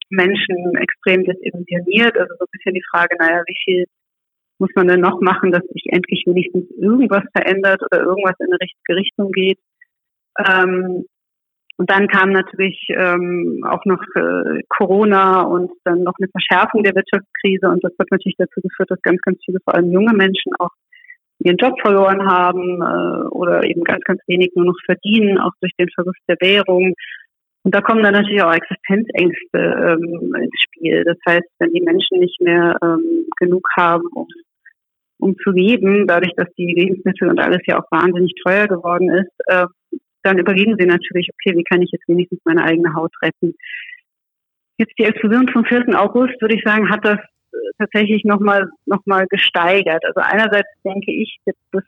Menschen extrem desillusioniert. Also so ein bisschen die Frage, naja, wie viel muss man denn noch machen, dass sich endlich wenigstens irgendwas verändert oder irgendwas in eine richtige Richtung geht. Ähm, und dann kam natürlich ähm, auch noch äh, Corona und dann noch eine Verschärfung der Wirtschaftskrise und das hat natürlich dazu geführt, dass ganz, ganz viele, vor allem junge Menschen, auch ihren Job verloren haben äh, oder eben ganz, ganz wenig nur noch verdienen, auch durch den Verlust der Währung. Und da kommen dann natürlich auch Existenzängste ähm, ins Spiel. Das heißt, wenn die Menschen nicht mehr ähm, genug haben, um, um zu leben, dadurch, dass die Lebensmittel und alles ja auch wahnsinnig teuer geworden ist, äh, dann überlegen sie natürlich, okay, wie kann ich jetzt wenigstens meine eigene Haut retten? Jetzt die Explosion vom 4. August, würde ich sagen, hat das äh, tatsächlich nochmal noch mal gesteigert. Also einerseits denke ich, das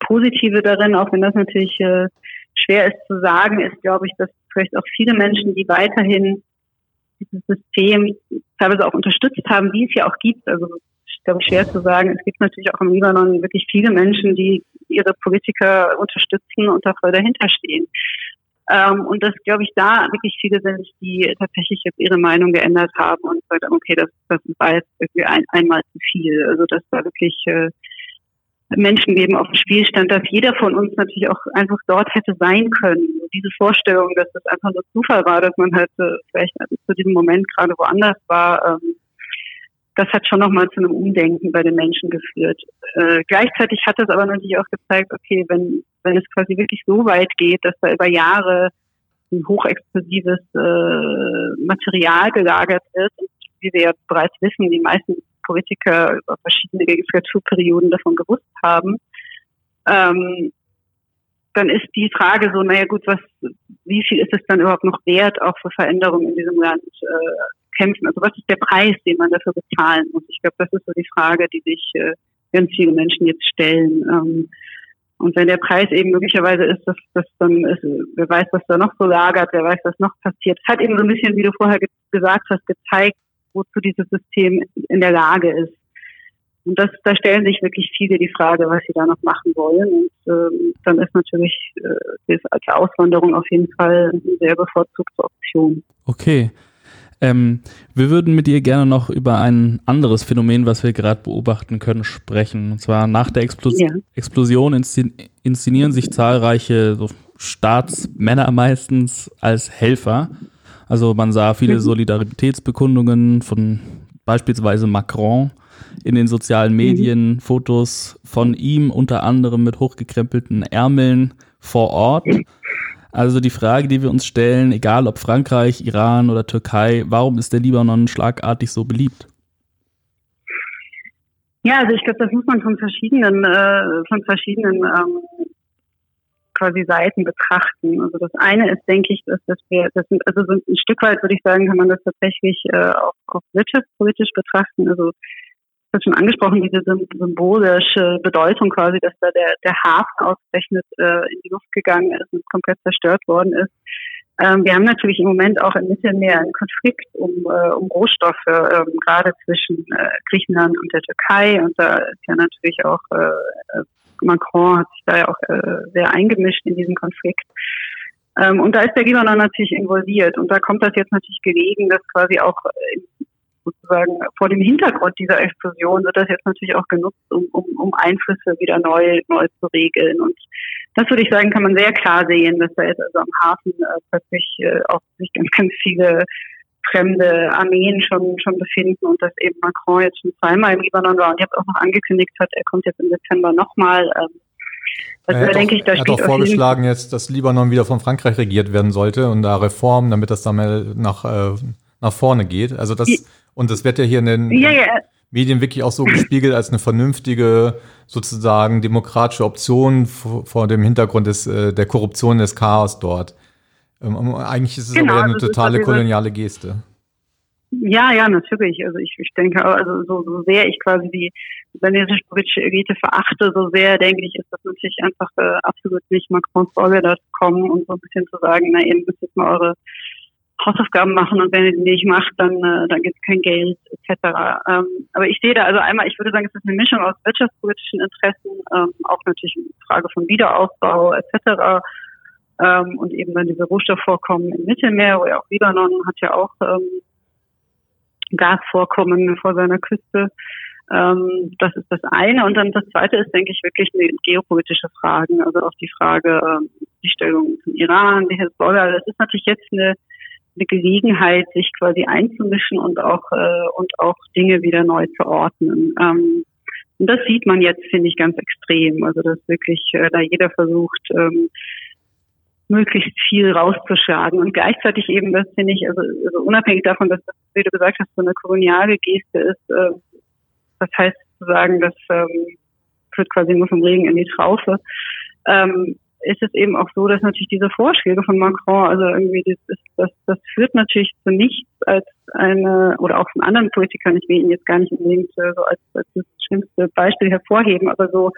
Positive darin, auch wenn das natürlich äh, schwer ist zu sagen, ist, glaube ich, dass vielleicht auch viele Menschen, die weiterhin dieses System teilweise auch unterstützt haben, wie es ja auch gibt. Also ich glaube, schwer zu sagen. Es gibt natürlich auch im Libanon wirklich viele Menschen, die ihre Politiker unterstützen und da voll dahinter stehen. Ähm, und das glaube ich da wirklich viele sind, die tatsächlich jetzt ihre Meinung geändert haben und gesagt haben, okay, das, das war jetzt irgendwie ein, einmal zu viel. Also dass da wirklich äh, Menschen geben auf dem Spielstand, dass jeder von uns natürlich auch einfach dort hätte sein können. Diese Vorstellung, dass das einfach nur Zufall war, dass man halt äh, vielleicht zu diesem Moment gerade woanders war, ähm, das hat schon nochmal zu einem Umdenken bei den Menschen geführt. Äh, gleichzeitig hat es aber natürlich auch gezeigt, okay, wenn, wenn es quasi wirklich so weit geht, dass da über Jahre ein hochexplosives äh, Material gelagert und wie wir ja bereits wissen, die meisten Politiker über verschiedene Legislaturperioden davon gewusst haben, ähm, dann ist die Frage so, naja gut, was, wie viel ist es dann überhaupt noch wert, auch für Veränderungen in diesem Land äh, kämpfen? Also was ist der Preis, den man dafür bezahlen muss? Ich glaube, das ist so die Frage, die sich äh, ganz viele Menschen jetzt stellen. Ähm, und wenn der Preis eben möglicherweise ist, dass das dann ist, wer weiß, was da noch so lagert, wer weiß, was noch passiert. Es hat eben so ein bisschen, wie du vorher ge gesagt hast, gezeigt, wozu dieses System in der Lage ist. Und das, da stellen sich wirklich viele die Frage, was sie da noch machen wollen. Und ähm, dann ist natürlich äh, als Auswanderung auf jeden Fall eine sehr bevorzugte Option. Okay. Ähm, wir würden mit dir gerne noch über ein anderes Phänomen, was wir gerade beobachten können, sprechen. Und zwar nach der Explos ja. Explosion inszenieren sich zahlreiche so Staatsmänner meistens als Helfer. Also man sah viele mhm. Solidaritätsbekundungen von beispielsweise Macron in den sozialen mhm. Medien, mhm. Fotos von ihm unter anderem mit hochgekrempelten Ärmeln vor Ort. Also die Frage, die wir uns stellen, egal ob Frankreich, Iran oder Türkei, warum ist der Libanon schlagartig so beliebt? Ja, also ich glaube, das muss man von verschiedenen, äh, von verschiedenen ähm, quasi Seiten betrachten. Also das eine ist, denke ich, dass, dass wir, das sind, also so ein Stück weit würde ich sagen, kann man das tatsächlich äh, auch, auch wirtschaftspolitisch betrachten. Also das schon angesprochen, diese symbolische Bedeutung quasi, dass da der, der Hafen ausgerechnet äh, in die Luft gegangen ist und komplett zerstört worden ist. Ähm, wir haben natürlich im Moment auch im Mittelmeer einen Konflikt um, äh, um Rohstoffe, ähm, gerade zwischen äh, Griechenland und der Türkei. Und da ist ja natürlich auch äh, Macron hat sich da ja auch äh, sehr eingemischt in diesen Konflikt. Ähm, und da ist der Libanon natürlich involviert. Und da kommt das jetzt natürlich gelegen, dass quasi auch sozusagen vor dem Hintergrund dieser Explosion wird das jetzt natürlich auch genutzt, um, um, um Einflüsse wieder neu, neu zu regeln. Und das würde ich sagen, kann man sehr klar sehen, dass da jetzt also am Hafen äh, plötzlich äh, auch sich ganz, ganz viele fremde Armeen schon, schon befinden und dass eben Macron jetzt schon zweimal im Libanon war und jetzt auch noch angekündigt hat, er kommt jetzt im Dezember nochmal. Ähm, also er hat, denke auch, ich, da er hat auch vorgeschlagen jetzt, dass Libanon wieder von Frankreich regiert werden sollte und da Reformen, damit das dann mal nach, äh, nach vorne geht. Also das, und das wird ja hier in den, ja, ja. Medien wirklich auch so gespiegelt als eine vernünftige, sozusagen demokratische Option vor dem Hintergrund des, äh, der Korruption des Chaos dort. Ähm, eigentlich ist es genau, aber eine also totale koloniale Geste. Ja, ja, natürlich. Also ich, ich denke, also so, so sehr ich quasi die libanesische politische Elite verachte, so sehr denke ich, ist das natürlich einfach äh, absolut nicht Macrons Rolle, da zu kommen und so ein bisschen zu sagen, na, ihr müsst jetzt mal eure Hausaufgaben machen und wenn ihr die nicht macht, dann, äh, dann gibt es kein Geld etc. Ähm, aber ich sehe da also einmal, ich würde sagen, es ist eine Mischung aus wirtschaftspolitischen Interessen, ähm, auch natürlich eine Frage von Wiederaufbau etc. Ähm, und eben dann diese Rohstoffvorkommen im Mittelmeer, wo ja auch Libanon hat ja auch ähm, Gasvorkommen vor seiner Küste. Ähm, das ist das eine. Und dann das zweite ist, denke ich, wirklich eine geopolitische Fragen. Also auch die Frage, ähm, die Stellung zum Iran, die Hezbollah. Das ist natürlich jetzt eine eine Gelegenheit, sich quasi einzumischen und auch äh, und auch Dinge wieder neu zu ordnen. Ähm, und das sieht man jetzt, finde ich, ganz extrem. Also dass wirklich äh, da jeder versucht, ähm, möglichst viel rauszuschlagen. Und gleichzeitig eben, das finde ich, also, also unabhängig davon, dass das, wie du gesagt hast, so eine koloniale Geste ist, äh, das heißt zu sagen, das ähm, führt quasi nur vom Regen in die Traufe. Ähm, ist es eben auch so, dass natürlich diese Vorschläge von Macron, also irgendwie das, das, das führt natürlich zu nichts als eine, oder auch von anderen Politikern, ich will ihn jetzt gar nicht unbedingt äh, so als, als das schlimmste Beispiel hervorheben, aber so,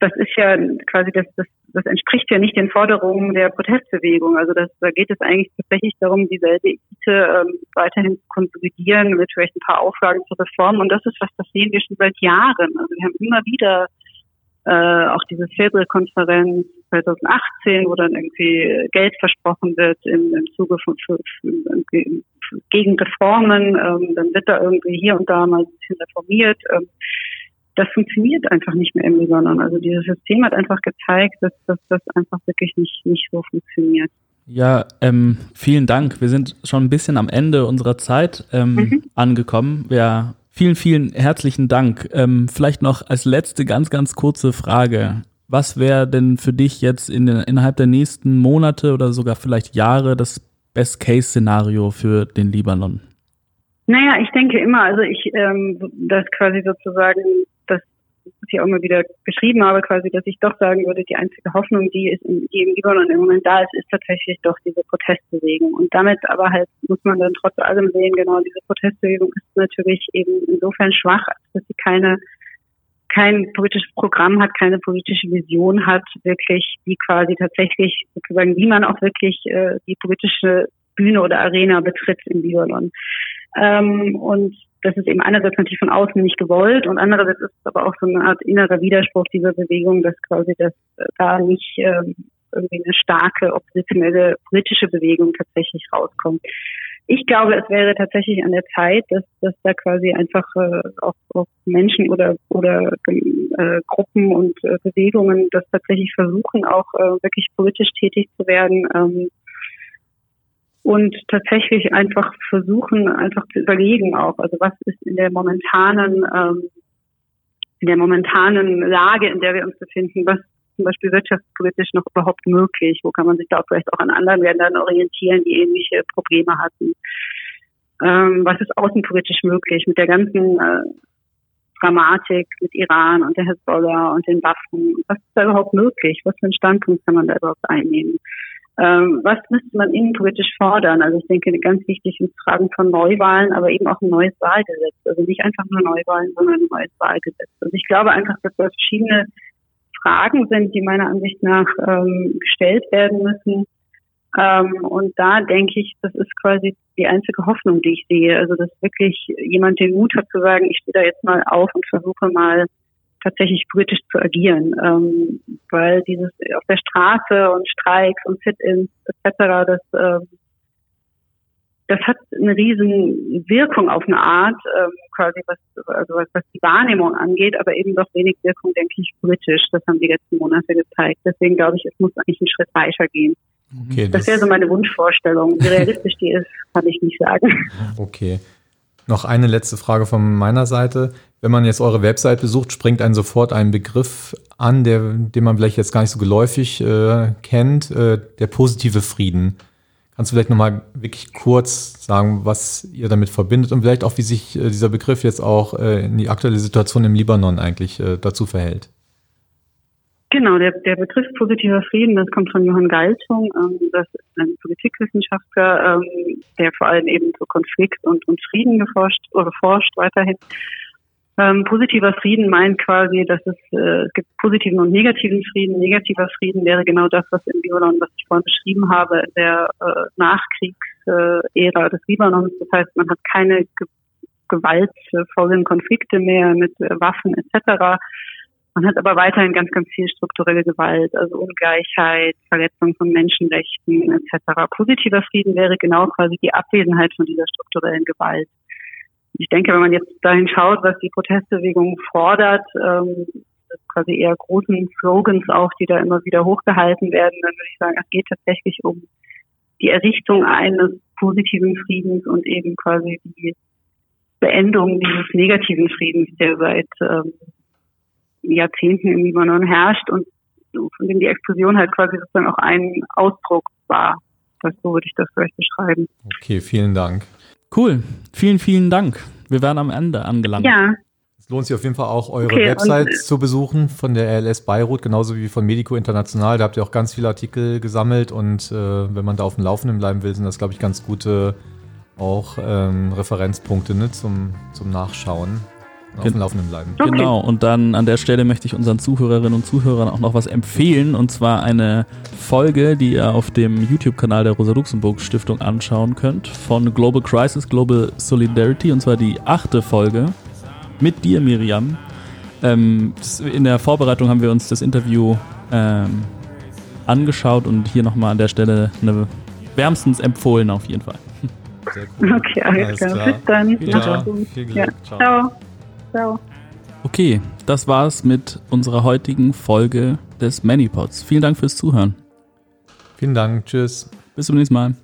das ist ja quasi, das, das, das entspricht ja nicht den Forderungen der Protestbewegung. Also das, da geht es eigentlich tatsächlich darum, dieselbe Elite ähm, weiterhin zu konsolidieren, mit vielleicht ein paar Auflagen zu reformen. Und das ist was, das sehen wir schon seit Jahren. Also wir haben immer wieder äh, auch diese Februar-Konferenz 2018, wo dann irgendwie Geld versprochen wird im, im Zuge von für, für, gegen Reformen, ähm, dann wird da irgendwie hier und da mal ein bisschen reformiert. Ähm, das funktioniert einfach nicht mehr im Libanon. Also dieses System hat einfach gezeigt, dass, dass das einfach wirklich nicht, nicht so funktioniert. Ja, ähm, vielen Dank. Wir sind schon ein bisschen am Ende unserer Zeit ähm, mhm. angekommen. Wir Vielen, vielen herzlichen Dank. Ähm, vielleicht noch als letzte ganz, ganz kurze Frage. Was wäre denn für dich jetzt in innerhalb der nächsten Monate oder sogar vielleicht Jahre das Best-Case-Szenario für den Libanon? Naja, ich denke immer, also ich, ähm, das quasi sozusagen was ich auch immer wieder geschrieben habe, quasi, dass ich doch sagen würde, die einzige Hoffnung, die, ist die im Libanon im Moment da ist, ist tatsächlich doch diese Protestbewegung. Und damit aber halt muss man dann trotz allem sehen, genau, diese Protestbewegung ist natürlich eben insofern schwach, dass sie keine kein politisches Programm hat, keine politische Vision hat, wirklich, die quasi tatsächlich sozusagen, wie man auch wirklich äh, die politische Bühne oder Arena betritt im Libanon. Ähm, und das ist eben einerseits natürlich von außen nicht gewollt und andererseits ist es aber auch so eine Art innerer Widerspruch dieser Bewegung, dass quasi das äh, da nicht ähm, irgendwie eine starke oppositionelle politische Bewegung tatsächlich rauskommt. Ich glaube, es wäre tatsächlich an der Zeit, dass, dass da quasi einfach äh, auch, auch Menschen oder oder äh, Gruppen und äh, Bewegungen das tatsächlich versuchen, auch äh, wirklich politisch tätig zu werden. Ähm, und tatsächlich einfach versuchen, einfach zu überlegen auch, also was ist in der momentanen, ähm, in der momentanen Lage, in der wir uns befinden, was zum Beispiel wirtschaftspolitisch noch überhaupt möglich, wo kann man sich da vielleicht auch an anderen Ländern orientieren, die ähnliche Probleme hatten. Ähm, was ist außenpolitisch möglich mit der ganzen äh, Dramatik mit Iran und der Hezbollah und den Waffen? Was ist da überhaupt möglich? Was für einen Standpunkt kann man da überhaupt einnehmen? Ähm, was müsste man innenpolitisch fordern? Also ich denke, ganz wichtig sind Fragen von Neuwahlen, aber eben auch ein neues Wahlgesetz. Also nicht einfach nur Neuwahlen, sondern ein neues Wahlgesetz. Also ich glaube einfach, dass das verschiedene Fragen sind, die meiner Ansicht nach ähm, gestellt werden müssen. Ähm, und da denke ich, das ist quasi die einzige Hoffnung, die ich sehe. Also dass wirklich jemand den Mut hat zu sagen, ich stehe da jetzt mal auf und versuche mal tatsächlich politisch zu agieren, ähm, weil dieses auf der Straße und Streiks und Sit-ins etc. das ähm, das hat eine riesen Wirkung auf eine Art, ähm, quasi was, also was, was die Wahrnehmung angeht, aber eben doch wenig Wirkung, denke ich, politisch. Das haben die letzten Monate gezeigt. Deswegen glaube ich, es muss eigentlich einen Schritt weitergehen. Okay, das, das wäre so meine Wunschvorstellung. Wie realistisch die ist, kann ich nicht sagen. Okay. Noch eine letzte Frage von meiner Seite. Wenn man jetzt eure Website besucht, springt einen sofort ein Begriff an, der, den man vielleicht jetzt gar nicht so geläufig äh, kennt, äh, der positive Frieden. Kannst du vielleicht nochmal wirklich kurz sagen, was ihr damit verbindet und vielleicht auch, wie sich äh, dieser Begriff jetzt auch äh, in die aktuelle Situation im Libanon eigentlich äh, dazu verhält? Genau, der, der Begriff positiver Frieden, das kommt von Johann Galtung. Ähm, das ist ein Politikwissenschaftler, ähm, der vor allem eben zu Konflikt und, und Frieden geforscht oder forscht weiterhin. Ähm, positiver Frieden meint quasi, dass es, äh, es gibt positiven und negativen Frieden. Negativer Frieden wäre genau das, was im Libanon, was ich vorhin beschrieben habe, in der äh, Nachkriegsära des Libanons. Das heißt, man hat keine ge gewaltvollen Konflikte mehr mit äh, Waffen etc. Man hat aber weiterhin ganz, ganz viel strukturelle Gewalt, also Ungleichheit, Verletzung von Menschenrechten etc. Positiver Frieden wäre genau quasi die Abwesenheit von dieser strukturellen Gewalt ich denke, wenn man jetzt dahin schaut, was die Protestbewegung fordert, ähm, quasi eher großen Slogans auch, die da immer wieder hochgehalten werden, dann würde ich sagen, es geht tatsächlich um die Errichtung eines positiven Friedens und eben quasi die Beendung dieses negativen Friedens, der seit ähm, Jahrzehnten im Libanon herrscht und von dem die Explosion halt quasi sozusagen auch ein Ausdruck war. Das, so würde ich das vielleicht beschreiben. Okay, vielen Dank. Cool. Vielen, vielen Dank. Wir werden am Ende angelangt. Ja. Es lohnt sich auf jeden Fall auch, eure okay, Website zu besuchen von der RLS Beirut, genauso wie von Medico International. Da habt ihr auch ganz viele Artikel gesammelt und äh, wenn man da auf dem Laufenden bleiben will, sind das, glaube ich, ganz gute auch ähm, Referenzpunkte ne, zum, zum Nachschauen auf dem Laufenden bleiben. Okay. Genau, und dann an der Stelle möchte ich unseren Zuhörerinnen und Zuhörern auch noch was empfehlen, und zwar eine Folge, die ihr auf dem YouTube-Kanal der Rosa-Luxemburg-Stiftung anschauen könnt, von Global Crisis, Global Solidarity, und zwar die achte Folge mit dir, Miriam. Ähm, in der Vorbereitung haben wir uns das Interview ähm, angeschaut und hier nochmal an der Stelle eine wärmstens empfohlen auf jeden Fall. Sehr cool. Okay, alles, alles klar. klar. Bis dann. Ja. Viel Glück. Ja. Ciao. Ciao. Ciao. Okay, das war's mit unserer heutigen Folge des Manipods. Vielen Dank fürs Zuhören. Vielen Dank. Tschüss. Bis zum nächsten Mal.